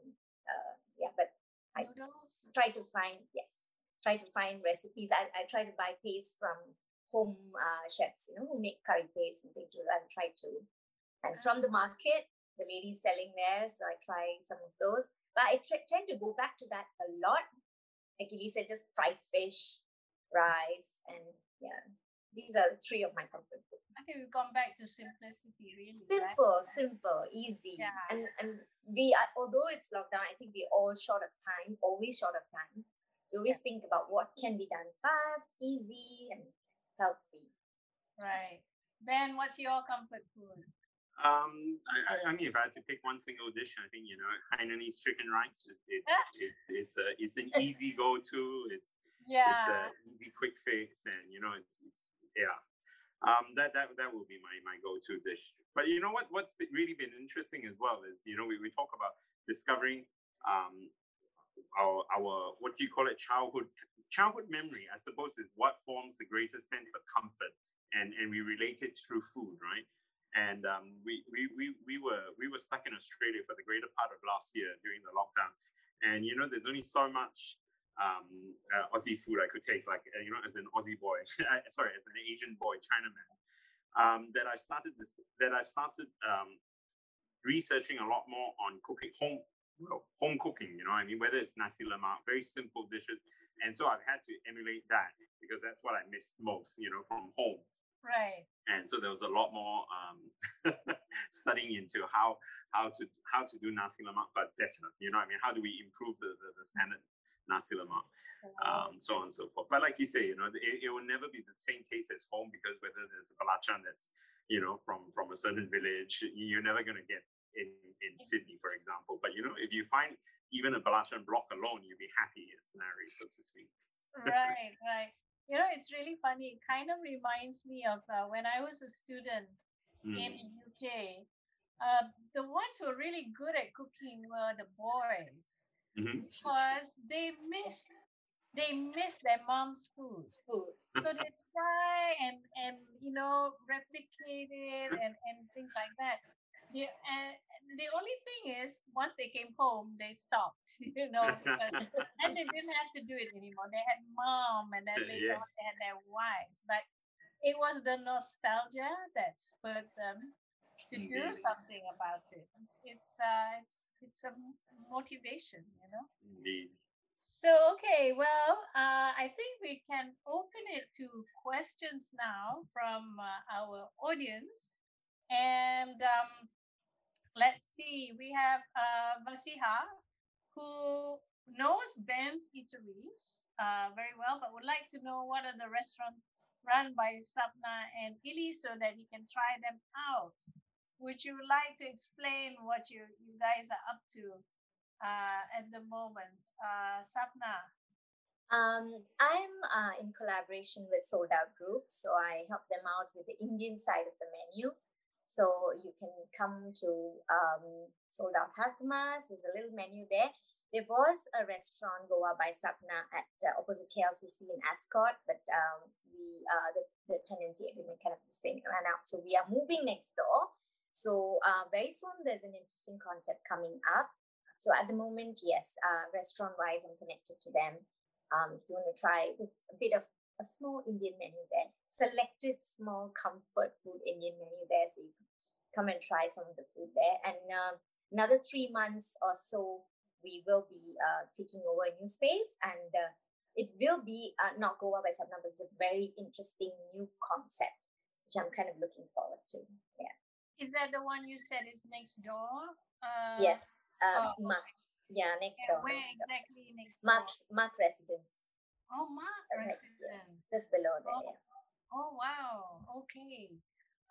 uh, yeah, but I Noodles. try to find yes, try to find recipes. I, I try to buy paste from home uh, chefs, you know, who make curry paste and things like that. And try to, and from the ah. market, the ladies selling there, so I try some of those. But I tr- tend to go back to that a lot. Like you said, just fried fish, rice, and yeah, these are the three of my comfort food. I think we've gone back to simplicity, really. Simple, right? simple, easy. Yeah. And and we are, although it's lockdown, I think we're all short of time, always short of time. So always yeah. think about what can be done fast, easy, and healthy. Right. Ben, what's your comfort food? Um, I, I, mean, if I had to pick one single dish, I think you know, Hainanese chicken rice. It, it, it's it's a it's an (laughs) easy go-to. It's yeah, it's an easy quick fix, and you know, it's, it's yeah. Um, that that that will be my my go-to dish. But you know what? What's really been interesting as well is you know we, we talk about discovering um, our our what do you call it childhood childhood memory I suppose is what forms the greatest sense of comfort and and we relate it through food right and um, we, we we we were we were stuck in Australia for the greater part of last year during the lockdown and you know there's only so much um, uh, Aussie food I could take, like uh, you know, as an Aussie boy, (laughs) sorry, as an Asian boy, Chinaman, um, that I started this, that I started um, researching a lot more on cooking home, well, home cooking. You know, I mean, whether it's nasi lemak, very simple dishes, and so I've had to emulate that because that's what I missed most. You know, from home. Right. And so there was a lot more um, (laughs) studying into how how to how to do nasi lemak, but better. You know, I mean, how do we improve the, the, the standard nasi lemak, um, so on and so forth. But like you say, you know, it, it, will never be the same taste as home because whether there's a belacan that's, you know, from from a certain village, you're never going to get in in Sydney, for example. But you know, if you find even a belacan block alone, you'd be happy it's Nari, so to speak. right, (laughs) right. You know, it's really funny. It kind of reminds me of uh, when I was a student mm. in the UK. Uh, the ones who were really good at cooking were the boys mm-hmm. because they miss they miss their mom's food. food. so they try and and you know replicate it and and things like that. Yeah, and the only thing is, once they came home, they stopped. (laughs) You know, and (laughs) they didn't have to do it anymore. They had mom, and then later yes. they had their wives. But it was the nostalgia that spurred them to do something about it. It's it's uh, it's, it's a motivation, you know. Indeed. So okay, well, uh, I think we can open it to questions now from uh, our audience, and um, let's see. We have uh, Vasiha, who knows Ben's Eateries uh, very well, but would like to know what are the restaurants run by Sapna and Ili so that he can try them out would you like to explain what you, you guys are up to uh, at the moment? Uh, Sapna. Um, I'm uh, in collaboration with Sold Out Group, so I help them out with the Indian side of the menu. So you can come to um, Sold Out Hartamas. There's a little menu there. There was a restaurant, Goa by Sapna, at uh, opposite KLCC in Ascott, but um, we uh, the, the tenancy agreement kind of thing ran out. So we are moving next door. So uh, very soon there's an interesting concept coming up. So at the moment, yes, uh, restaurant wise, I'm connected to them. Um, if you want to try, there's a bit of a small Indian menu there, selected small comfort food Indian menu there. So you can come and try some of the food there. And uh, another three months or so, we will be uh, taking over a new space and uh, it will be uh, not Goa by Sapna, but it's a very interesting new concept, which I'm kind of looking forward to. Yeah. Is that the one you said is next door? Uh, yes. Uh, oh, yeah, next yeah, door. Where next exactly door. next Marc, door? Marc Residence. Oh, Marc Residence. Yes, just below there. Oh, yeah. oh wow. Okay.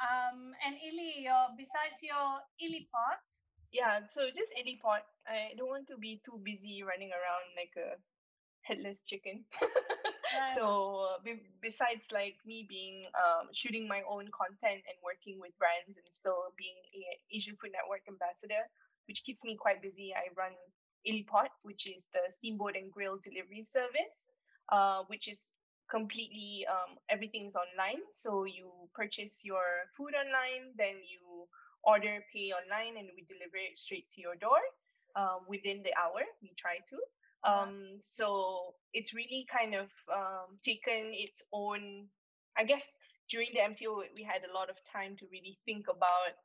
Um, and Ili, your besides your Ili pots. Yeah, so just Ili pot. I don't want to be too busy running around like a headless chicken. Right. (laughs) so be- besides like me being um, shooting my own content and working with brands and still being a Asian Food Network ambassador, which keeps me quite busy, I run Ilipot, which is the steamboat and grill delivery service, uh, which is completely um, everything's online. So you purchase your food online, then you order, pay online, and we deliver it straight to your door um, within the hour. We try to. Um, so it's really kind of um, taken its own. I guess during the MCO, we had a lot of time to really think about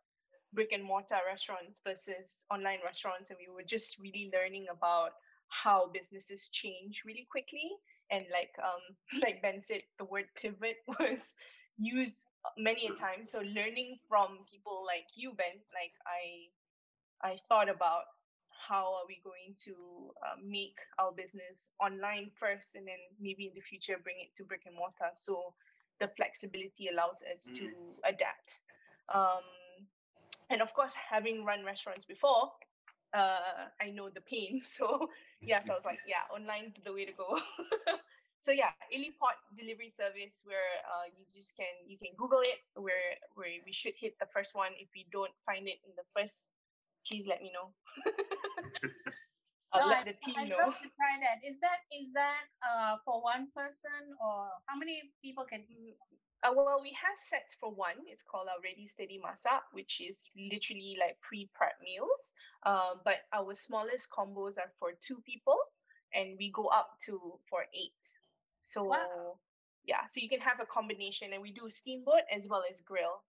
brick and mortar restaurants versus online restaurants, and we were just really learning about how businesses change really quickly. And like um, (laughs) like Ben said, the word pivot (laughs) was used many a time. So learning from people like you, Ben, like I I thought about how are we going to uh, make our business online first and then maybe in the future bring it to brick and mortar. So the flexibility allows us to adapt. Um, and of course having run restaurants before uh, i know the pain. (laughs) So yeah so i was like yeah online's the way to go. (laughs) So yeah ilipot delivery service where uh, you just can you can google it where where we should hit the first one. If we don't find it in the first please let me know. (laughs) I'll no, let the team I'd know. love to try that. Is that is that uh for one person or how many people can eat? Uh, well, we have sets for one. It's called our Ready Steady Masak, which is literally like pre-prep meals. Um, but our smallest combos are for two people, and we go up to for eight. So Wow. yeah, so you can have a combination, and we do steamboat as well as grill.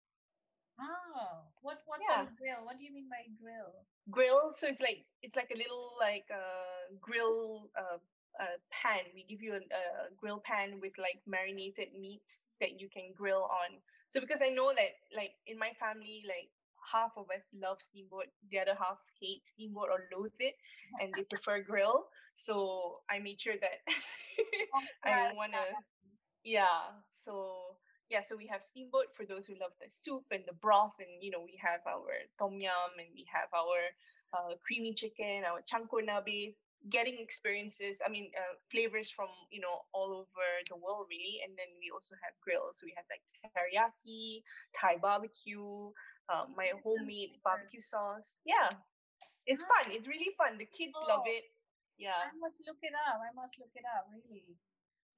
Oh, what's what's Yeah. on a grill? What do you mean by grill? grill so it's like it's like a little like uh grill uh, uh pan we give you a, a grill pan with like marinated meats that you can grill on so because i know that like in my family like half of us love steamboat the other half hate steamboat or loathe it and they (laughs) prefer grill so i made sure that (laughs) i want to yeah so yeah so we have steamboat for those who love the soup and the broth and you know we have our tom yum and we have our uh, creamy chicken our chanko nabe getting experiences i mean uh, flavors from you know all over the world really. And then we also have grills. We have like teriyaki thai barbecue uh, my homemade barbecue sauce. Yeah it's fun. It's really fun. The kids love Oh. it. Yeah. I must look it up. I must look it up. Really.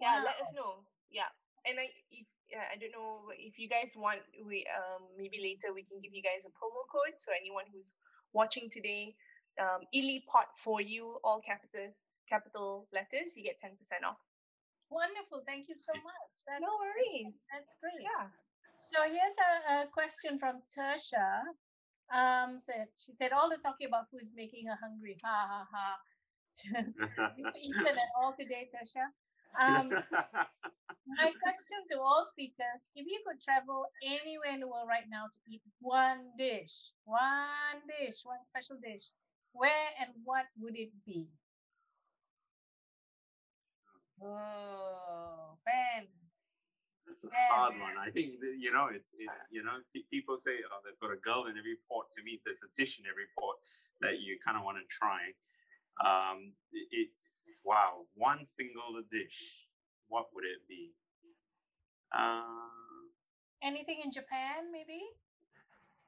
yeah let us know. Yeah. And i if yeah, i don't know if you guys want we um maybe later we can give you guys a promo code so anyone who's watching today um ili pot for you all capitals capital letters you get 10% off Wonderful. Thank you so much. That's no worries that's great. yeah So here's a, a question from Tersha. Um, said she said all the talking about food is making her hungry. Ha ha ha. (laughs) (laughs) You've eaten it all today, Tersha. Um, (laughs) my question to all speakers: If you could travel anywhere in the world right now to eat one dish, one dish, one special dish, where and what would it be? Oh, Ben. That's a Yeah, hard one. I think you know it's it's you know people say oh they've got a girl in every port. To me, there's a dish in every port that you kind of want to try. Um, it's wow, one single dish. What would it be? Uh, Anything in Japan, maybe?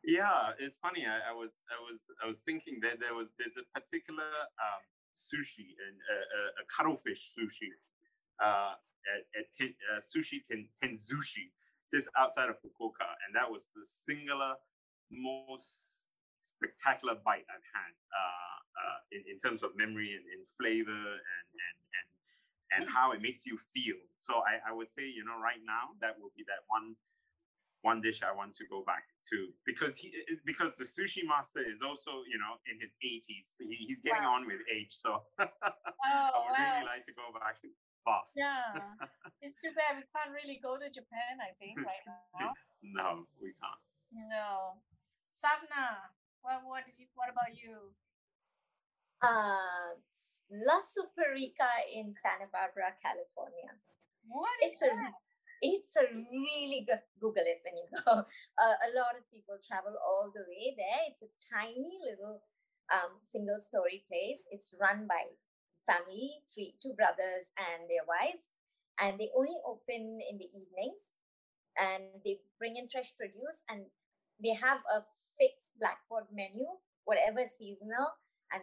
Yeah, it's funny. I, I, was I was I was thinking that there was there's a particular um, sushi and uh, a cuttlefish sushi uh, at, at ten, uh, sushi ten, tenzushi just outside of Fukuoka, and that was the singular most spectacular bite I've had uh, uh, in, in terms of memory and, and flavor and and and and hmm. how it makes you feel. So I, I would say, you know, right now that will be that one one dish I want to go back to because he eh, eh, because the sushi master is also you know in his 80s. He, he's getting wow. on with age, so (laughs) oh, I would wow. really like to go back to fast. Yeah, (laughs) it's too bad we can't really go to Japan. I think right (laughs) now. no, we can't. No, Sapna, what what did you? What about you? Uh, La Super-Rica in Santa Barbara, California. What is it's that? A, it's a really good google it when you go (laughs) uh, a lot of people travel all the way there it's a tiny little um, single story place it's run by family three two brothers and their wives and they only open in the evenings and they bring in fresh produce and they have a fixed blackboard menu whatever seasonal and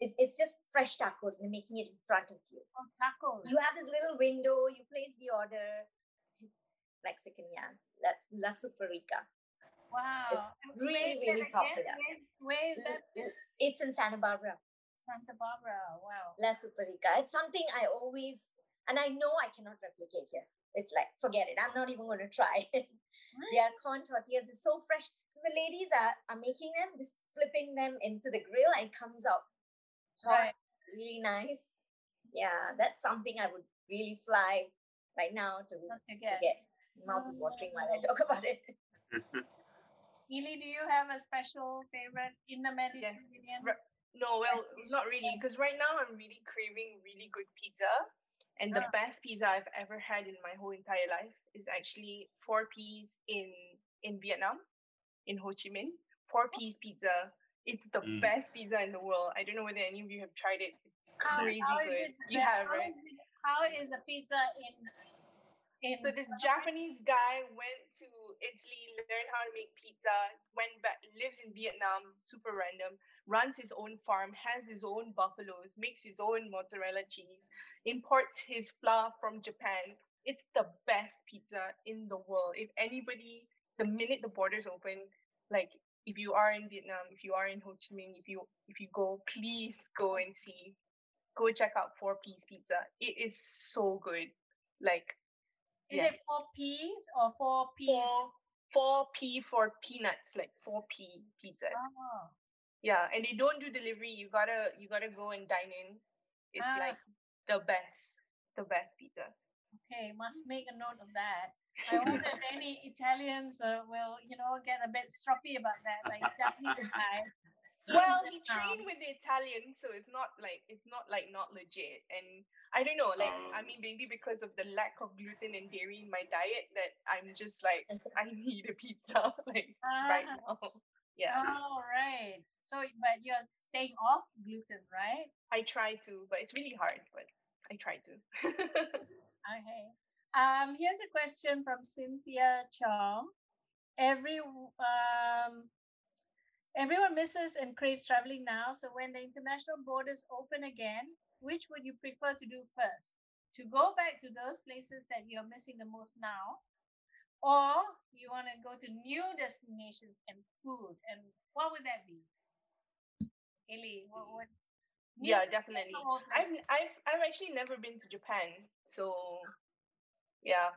it's, it's just fresh tacos and they're making it in front of you. Oh, tacos. You have this little window, you place the order, It's Mexican yeah. That's La Super-Rica. Wow. It's really, really popular. Where, where is that? It's in Santa Barbara. Santa Barbara. Wow. La Super-Rica. It's something I always, and I know I cannot replicate here. It's like, forget it. I'm not even going to try (laughs) it. Their corn tortillas is so fresh. So the ladies are, are making them, just flipping them into the grill and it comes out right. really nice. Yeah, that's something I would really fly right now to, to get. To get mouth is watering while I talk about it. (laughs) Ili, do you have a special favorite in the Mediterranean? Yeah. No, well, not really, because right now I'm really craving really good pizza. And the ah. best pizza I've ever had in my whole entire life is actually four P's in in Vietnam, in Ho Chi Minh. Four P's pizza. It's the mm. best pizza in the world. I don't know whether any of you have tried it. It's crazy how, how good. It, you have, right? Is it, how is a pizza in in so this Japanese guy went to Italy, learned how to make pizza, went back, lives in Vietnam, super random, runs his own farm, has his own buffaloes, makes his own mozzarella cheese, imports his flour from Japan. It's the best pizza in the world. If anybody, the minute the borders open, like if you are in Vietnam, if you are in Ho Chi Minh, if you if you go, please go and see. Go check out Four P's Pizza. It is so good. Like is yeah. it four P's or four P's? Four, four P for peanuts, like four P pizza. Oh. Yeah, and they don't do delivery. You gotta you gotta go and dine in. It's ah. like the best, the best pizza. Okay, must make a note of that. I hope that any Italians uh, will, you know, get a bit stroppy about that, like Japanese guy well he trained with the italian so it's not like it's not like not legit. And i don't know like um, i mean maybe because of the lack of gluten and dairy in my diet that i'm just like i need a pizza (laughs) like uh, right now. Yeah. All right. So but you're staying off gluten right? I try to but it's really hard but i try to (laughs) okay um here's a question from cynthia chong every um Everyone misses and craves traveling now. So when the international borders open again, which would you prefer to do first? To go back to those places that you're missing the most now, or you want to go to new destinations and food? And what would that be? Ili, what yeah, definitely. I've I've I've actually never been to Japan, so yeah,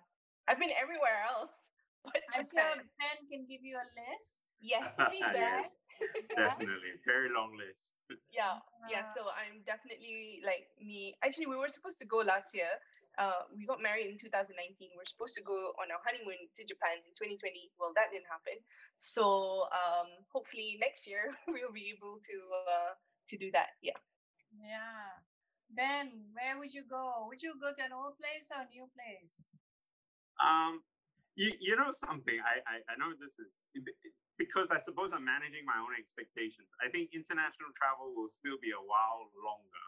I've been everywhere else. (laughs) But I'm Japan. sure Ben can give you a list. Yes, please, (laughs) yes. (laughs) definitely very long list yeah yeah so i'm definitely like me actually we were supposed to go last year uh, we got married in 2019 we're supposed to go on our honeymoon to japan in 2020 well that didn't happen so um, hopefully next year we'll be able to uh, to do that yeah yeah ben where would you go would you go to an old place or a new place um you, you know something I, I i know this is because I suppose I'm managing my own expectations. I think international travel will still be a while longer.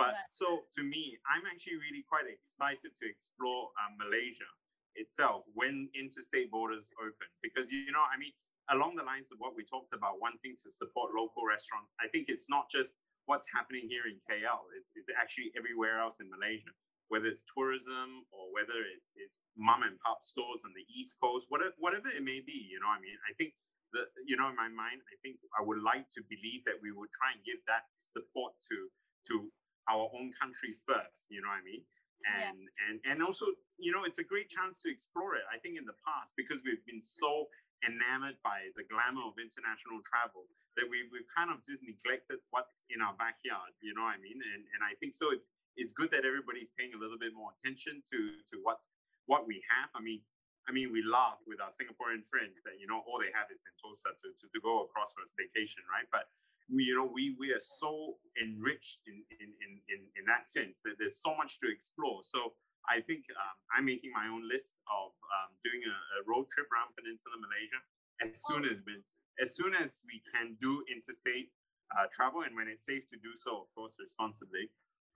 But yeah. so to me, I'm actually really quite excited to explore uh, Malaysia itself when interstate borders open. Because, you know, I mean, along the lines of what we talked about, wanting to support local restaurants, I think it's not just what's happening here in KL, it's, it's actually everywhere else in Malaysia whether it's tourism or whether it's, it's mom and pop stores on the East Coast, whatever, whatever it may be, you know, I mean, I think the, you know, in my mind, I think I would like to believe that we would try and give that support to to our own country first. You know what I mean? And yeah. and and also, you know, it's a great chance to explore it. I think in the past, because we've been so enamored by the glamour of international travel that we we've kind of just neglected what's in our backyard. You know what I mean? And and I think so. It's it's good that everybody's paying a little bit more attention to to what's what we have. I mean, I mean, we laugh with our Singaporean friends that you know all they have is Sentosa to, to, to go across for a staycation, right? But we, you know, we we are so enriched in in in in, in that sense that there's so much to explore. So I think um, I'm making my own list of um, doing a, a, road trip around Peninsula Malaysia as soon as we as soon as we can do interstate uh, travel and when it's safe to do so, of course, responsibly.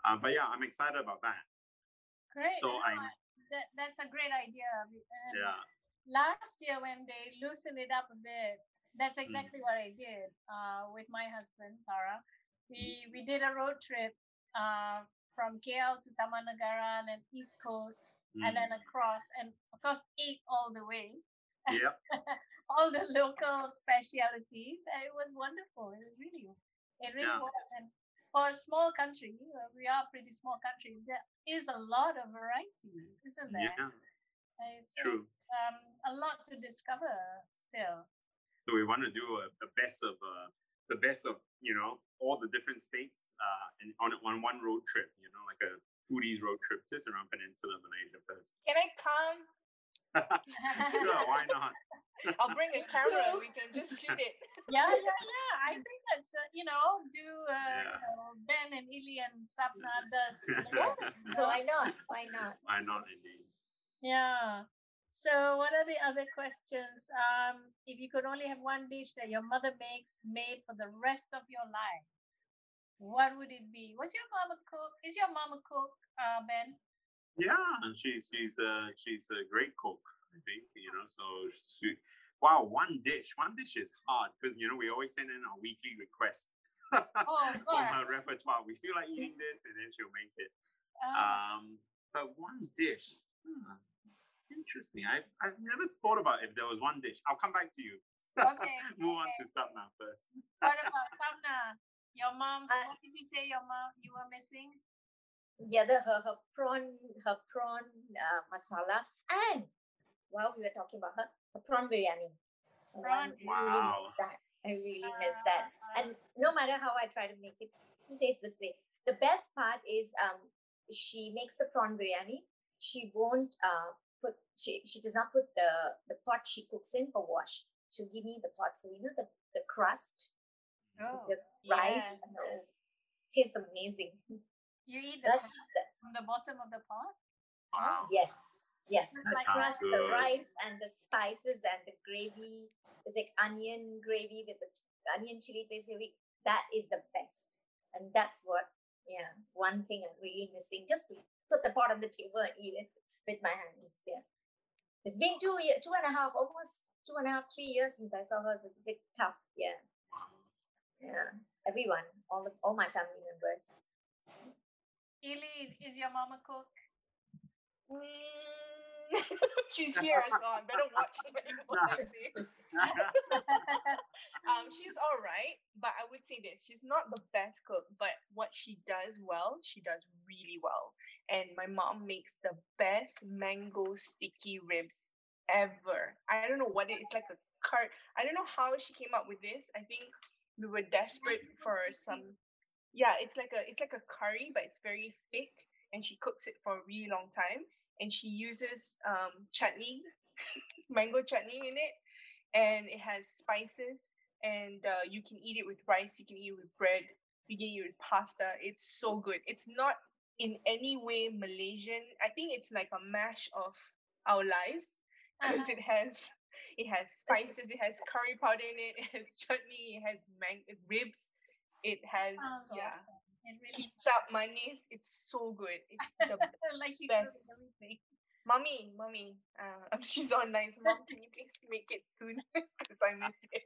Uh, but yeah, I'm excited about that. Great. So I that, that's a great idea. And yeah. Last year, when they loosened it up a bit, that's mm. exactly mm. what I did uh, with my husband, Tara. We we did a road trip uh, from KL to Taman Negara and East Coast, mm. and then across, and of course, ate all the way. Yep. (laughs) all the local specialities, and it was wonderful. It really, it really yeah. was. And for a small country, uh, we are a pretty small country. There is a lot of variety, isn't there? Yeah. It's, True. It's, um, a lot to discover still. So we want to do a, a best of uh, the best of you know all the different states uh, and on on one road trip. You know, like a foodies road trip just around Peninsula Malaysia first. Can I come? (laughs) sure, why not? (laughs) I'll bring a camera and we can just shoot it. (laughs) yeah, yeah, yeah. I think that's uh, you know, do uh, yeah. you know, Ben and Ili and Sapna does. why not? Why not? Why not indeed? Yeah. So, what are the other questions? Um, if you could only have one dish that your mother makes made for the rest of your life, what would it be? Was your mama cook? Is your mama cook, uh, Ben? Yeah, and she's she's a she's a great cook. I think you know. So she, wow, one dish, one dish is hard because you know we always send in our weekly requests oh, (laughs) from her repertoire. We feel like eating (laughs) this, and then she'll make it. Um, um but one dish. Hmm. Interesting. I, I've never thought about if there was one dish. I'll come back to you. Okay. (laughs) Move okay. on to Sapna first. what about Sapna? Your mom's, uh, what did you say your mom you were missing? Yeah, the her, her prawn, her prawn uh, masala. And while we were talking about her, her prawn biryani. Prawn. I really wow. miss that. I really miss that. And no matter how I try to make it, it doesn't taste the same. The best part is um she makes the prawn biryani. She won't uh put she she does not put the the pot she cooks in for wash. She'll give me the pot. So you know the the crust, oh, the rice. Yeah. Oh, tastes amazing. You eat the, That's the from the bottom of the pot. Wow. Yes, yes. The crust, good. the rice, and the spices and the gravy. It's like onion gravy with the onion chili paste gravy. That is the best, and that's what. Yeah, one thing I'm really missing. Just to put the pot on the table and eat it with my hands. Yeah. It's been two year, two and a half, almost two and a half, three years since I saw her. So it's a bit tough. Yeah. Yeah. Everyone, all the, all my family members. Ili, is your mama cook? Mm. (laughs) she's here, so I better watch (laughs) (laughs) um, she's all right, but I would say this: she's not the best cook, but what she does well, she does really well and my mom makes the best mango sticky ribs ever. I don't know what it is like a cart. I don't know how she came up with this. I think we were desperate for some yeah, it's like a it's like a curry, but it's very thick and she cooks it for a really long time. And she uses um chutney, (laughs) mango chutney in it, and it has spices and uh, you can eat it with rice, you can eat it with bread, you can eat it with pasta. It's so good. It's not in any way Malaysian. I think it's like a mash of our lives because uh-huh. it has It has spices. It has curry powder in it. It has chutney. It has mang- ribs. It has Sounds yeah. awesome. It really Kicap mayonnaise. It's so good. It's the (laughs) like she knows best. everything. mommy, mommy. Uh, (laughs) she's online. So, mom, can you please make it soon? (laughs) Because I miss it.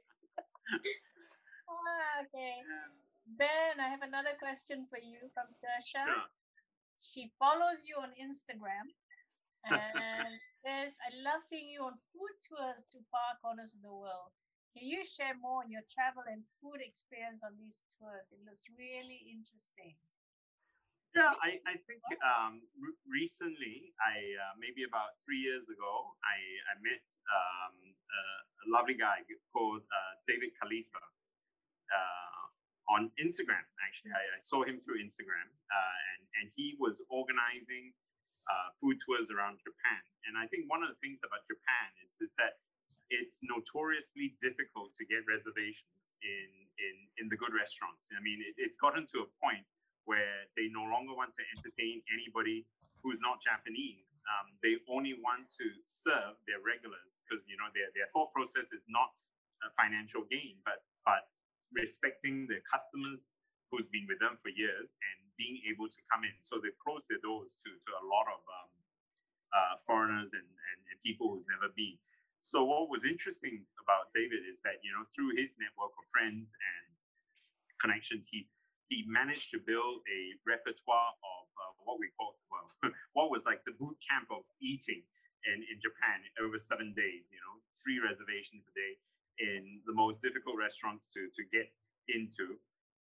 Ah, okay. Ben, I have another question for you from Tersha. Sure. She follows you on Instagram and (laughs) says, I love seeing you on food tours to far corners of the world. Can you share more on your travel and food experience on these tours? It looks really interesting. Yeah, I, I think um, re- recently, I uh, maybe about three years ago, I, I met um, uh, a lovely guy called uh, David Khalifa uh, on Instagram. Actually, I, I saw him through Instagram, uh, and and he was organizing uh, food tours around Japan. And I think one of the things about Japan is is that it's notoriously difficult to get reservations in in in the good restaurants. I mean, it, it's gotten to a point where they no longer want to entertain anybody who's not Japanese. Um, they only want to serve their regulars because you know their, their thought process is not a financial gain, but but respecting the customers who's been with them for years and being able to come in. So they've closed their doors to, to a lot of um, uh, foreigners and, and, and people who've never been. So what was interesting about David is that you know through his network of friends and connections, he he managed to build a repertoire of uh, what we call well, (laughs) what was like the boot camp of eating in, in Japan over seven days. You know, three reservations a day in the most difficult restaurants to to get into,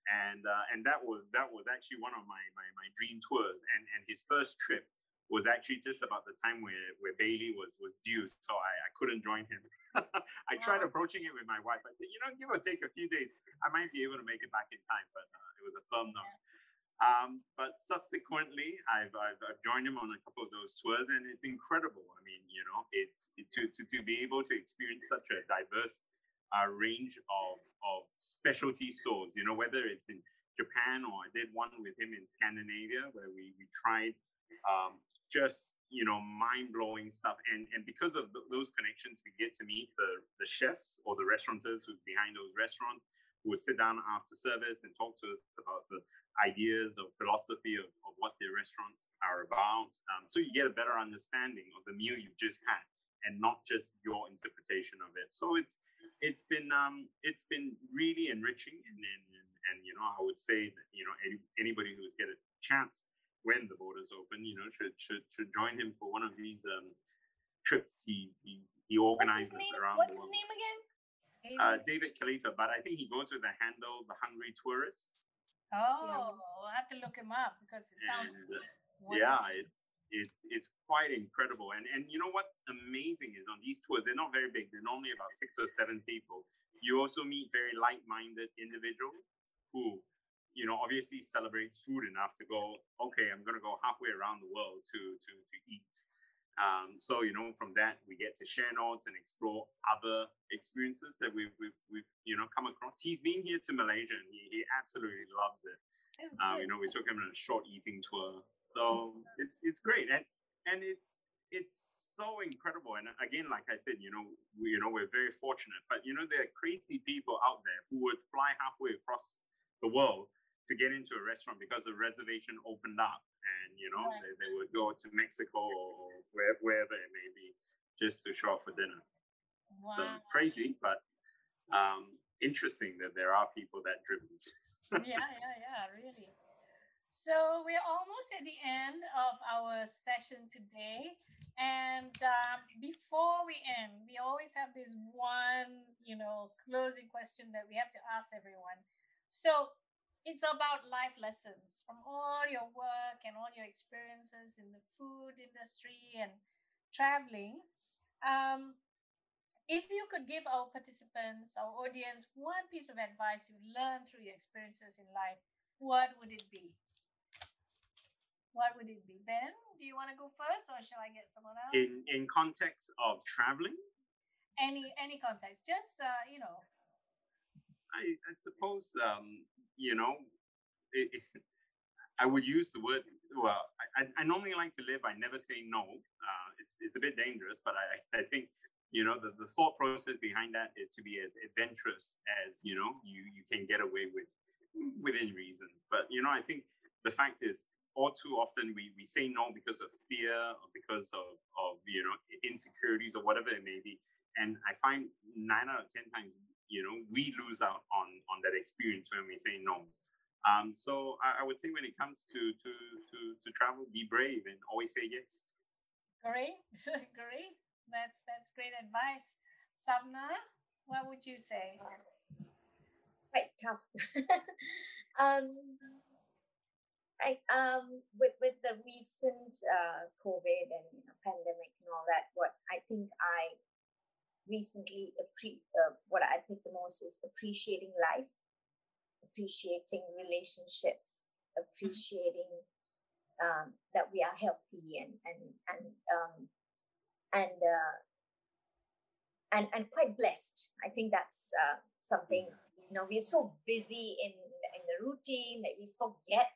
and uh, and that was that was actually one of my my, my dream tours. And and his first trip was actually just about the time where, where Bailey was was due, so I, I couldn't join him. (laughs) I tried approaching it with my wife. I said, you know, give or take a few days, I might be able to make it back in time, but uh, it was a firm no. Um, but subsequently, I've, I've, I've joined him on a couple of those tours, and it's incredible. I mean, you know, it's it, to, to to be able to experience such a diverse uh, range of of specialty stores. You know, whether it's in Japan or I did one with him in Scandinavia where we we tried um, just you know mind blowing stuff, and and because of th- those connections, we get to meet the the chefs or the restaurateurs who's behind those restaurants who will sit down after service and talk to us about the ideas or philosophy of, of what their restaurants are about. Um, so you get a better understanding of the meal you've just had and not just your interpretation of it. So it's it's been um, it's been really enriching and, and and and you know I would say that you know any, anybody who's get a chance when the borders open, you know, should should should join him for one of these um, trips. He he he What's organizes his name? around What's the his world. name again? Uh, David Khalifa, but I think he goes with the handle the Hungry Tourist. oh, I'll have to look him up because it sounds. And, uh, yeah it's it's it's quite incredible. And and you know what's amazing is on these tours they're not very big they're normally about six or seven people. You also meet very like-minded individuals who you know obviously celebrates food enough to go okay i'm going to go halfway around the world to to to eat. Um, so you know from that we get to share notes and explore other experiences that we've, we've, we've you know come across. He's been here to malaysia and he, he absolutely loves it. Oh, uh, you know, we took him on a short eating tour, so it's it's great, and and it's it's so incredible. And again, like I said, you know, we, you know, we're very fortunate, but you know, there are crazy people out there who would fly halfway across the world to get into a restaurant because the reservation opened up, and you know, Right. they, they would go to Mexico or where, wherever it may be just to show up for dinner. So Wow. it's crazy, but um, interesting that there are people that driven. yeah, yeah, yeah, really. So we're almost at the end of our session today. And um, before we end, we always have this one, you know, closing question that we have to ask everyone. So it's about life lessons from all your work and all your experiences in the food industry and traveling. Um, if you could give our participants, our audience, one piece of advice you learned through your experiences in life, what would it be? What would it be? Ben, do you want to go first or shall I get someone else? In in context of traveling, any any context, just uh, you know, I, I suppose um, you know, it, it- I would use the word. Well, I, I- I normally like to live by never say no. Uh, it's it's a bit dangerous, but I, I think you know the, the thought process behind that is to be as adventurous as you know you you can get away with within reason but you know i think the fact is all too often we, we say no because of fear or because of, of you know insecurities or whatever it may be and i find nine out of ten times you know we lose out on on that experience when we say no um, so I, I would say when it comes to to to to travel be brave and always say yes great (laughs) great that's that's great advice. Sapna, what would you say? Quite tough. (laughs) um, I um with with the recent uh, COVID and you know, pandemic and all that, what I think I recently appre- uh, what I think the most is appreciating life, appreciating relationships, appreciating um, that we are healthy and and and um, and uh, and and quite blessed. I think that's uh, something you know we're so busy in in the routine that we forget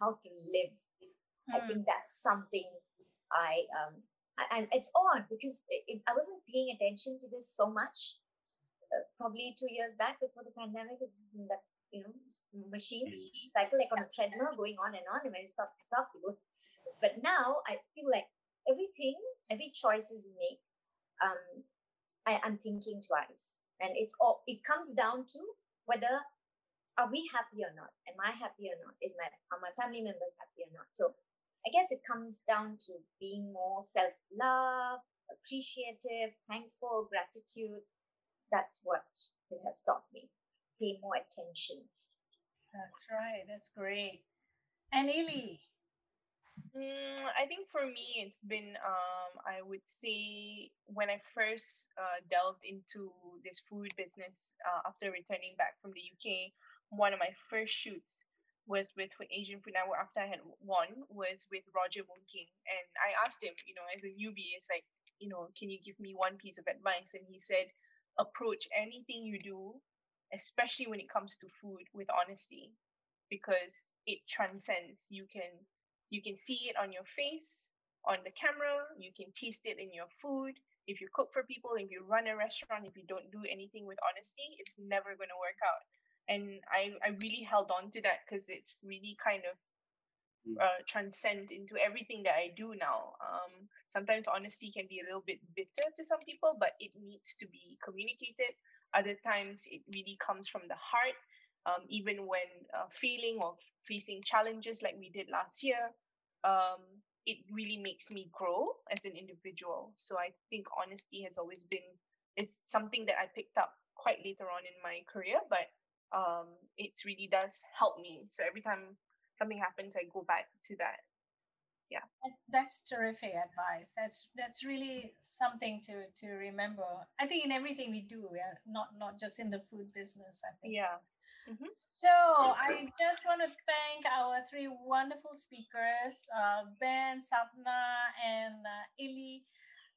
how to live. Mm. I think that's something I um and it's odd because it, I wasn't paying attention to this so much. Uh, probably two years back before the pandemic is that you know machine mm. cycle like on a treadmill going on and on and when it stops it stops you go but now i feel like everything, every choices you make, um, I, I'm thinking twice. And it's all it comes down to whether are we happy or not? Am I happy or not? Is my are my family members happy or not? So I guess it comes down to being more self-love, appreciative, thankful, gratitude. That's what it has taught me. Pay more attention. That's right. That's great. And Ili, Mm, I think for me, it's been, um, I would say, when I first uh, delved into this food business uh, after returning back from the UK, one of my first shoots was with Asian Network after I had won was with Roger Mooking. And I asked him, you know, as a newbie, it's like, you know, can you give me one piece of advice? And he said, approach anything you do, especially when it comes to food, with honesty because it transcends. You can you can see it on your face, on the camera, you can taste it in your food. If you cook for people, if you run a restaurant, if you don't do anything with honesty, it's never going to work out. And I, I really held on to that because it's really kind of hmm. uh, transcend into everything that I do now. Um, sometimes honesty can be a little bit bitter to some people, but it needs to be communicated. Other times, it really comes from the heart. Um, even when uh, feeling or facing challenges like we did last year, um, it really makes me grow as an individual. So I think honesty has always been it's something that I picked up quite later on in my career, but um, it really does help me. So every time something happens, I go back to that. Yeah, that's, that's terrific advice. That's that's really something to to remember. I think in everything we do, we are not not just in the food business. I think. Yeah, Mm-hmm. So I just want to thank our three wonderful speakers, uh, Ben, Sapna, and uh, Ili,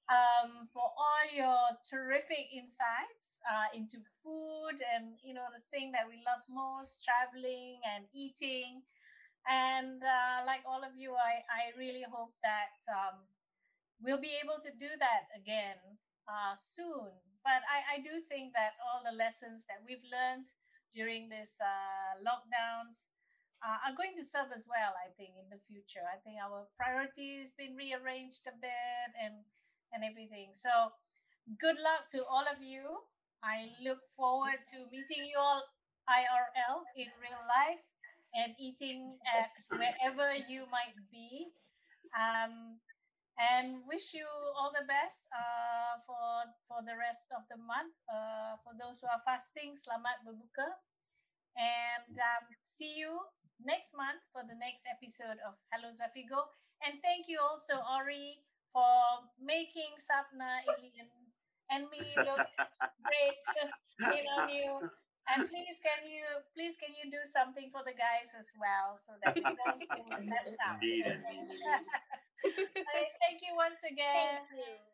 um, for all your terrific insights uh, into food and you know the thing that we love most, traveling and eating. And uh, like all of you, I, I really hope that um, we'll be able to do that again uh, soon. But I, I do think that all the lessons that we've learned during this uh, lockdowns uh, are going to serve as well i think in the future i think our priorities been rearranged a bit and and everything so good luck to all of you i look forward to meeting you all irl in real life and eating at wherever you might be um, and wish you all the best uh, for for the rest of the month. Uh, for those who are fasting, selamat berbuka, and um, see you next month for the next episode of Hello Zafigo. And thank you also, Ori, for making Sapna alien and me look (laughs) great you know you. And please, can you please can you do something for the guys as well so that we don't (laughs) feel left out. Indeed. (laughs) Thank you once again. Thank you.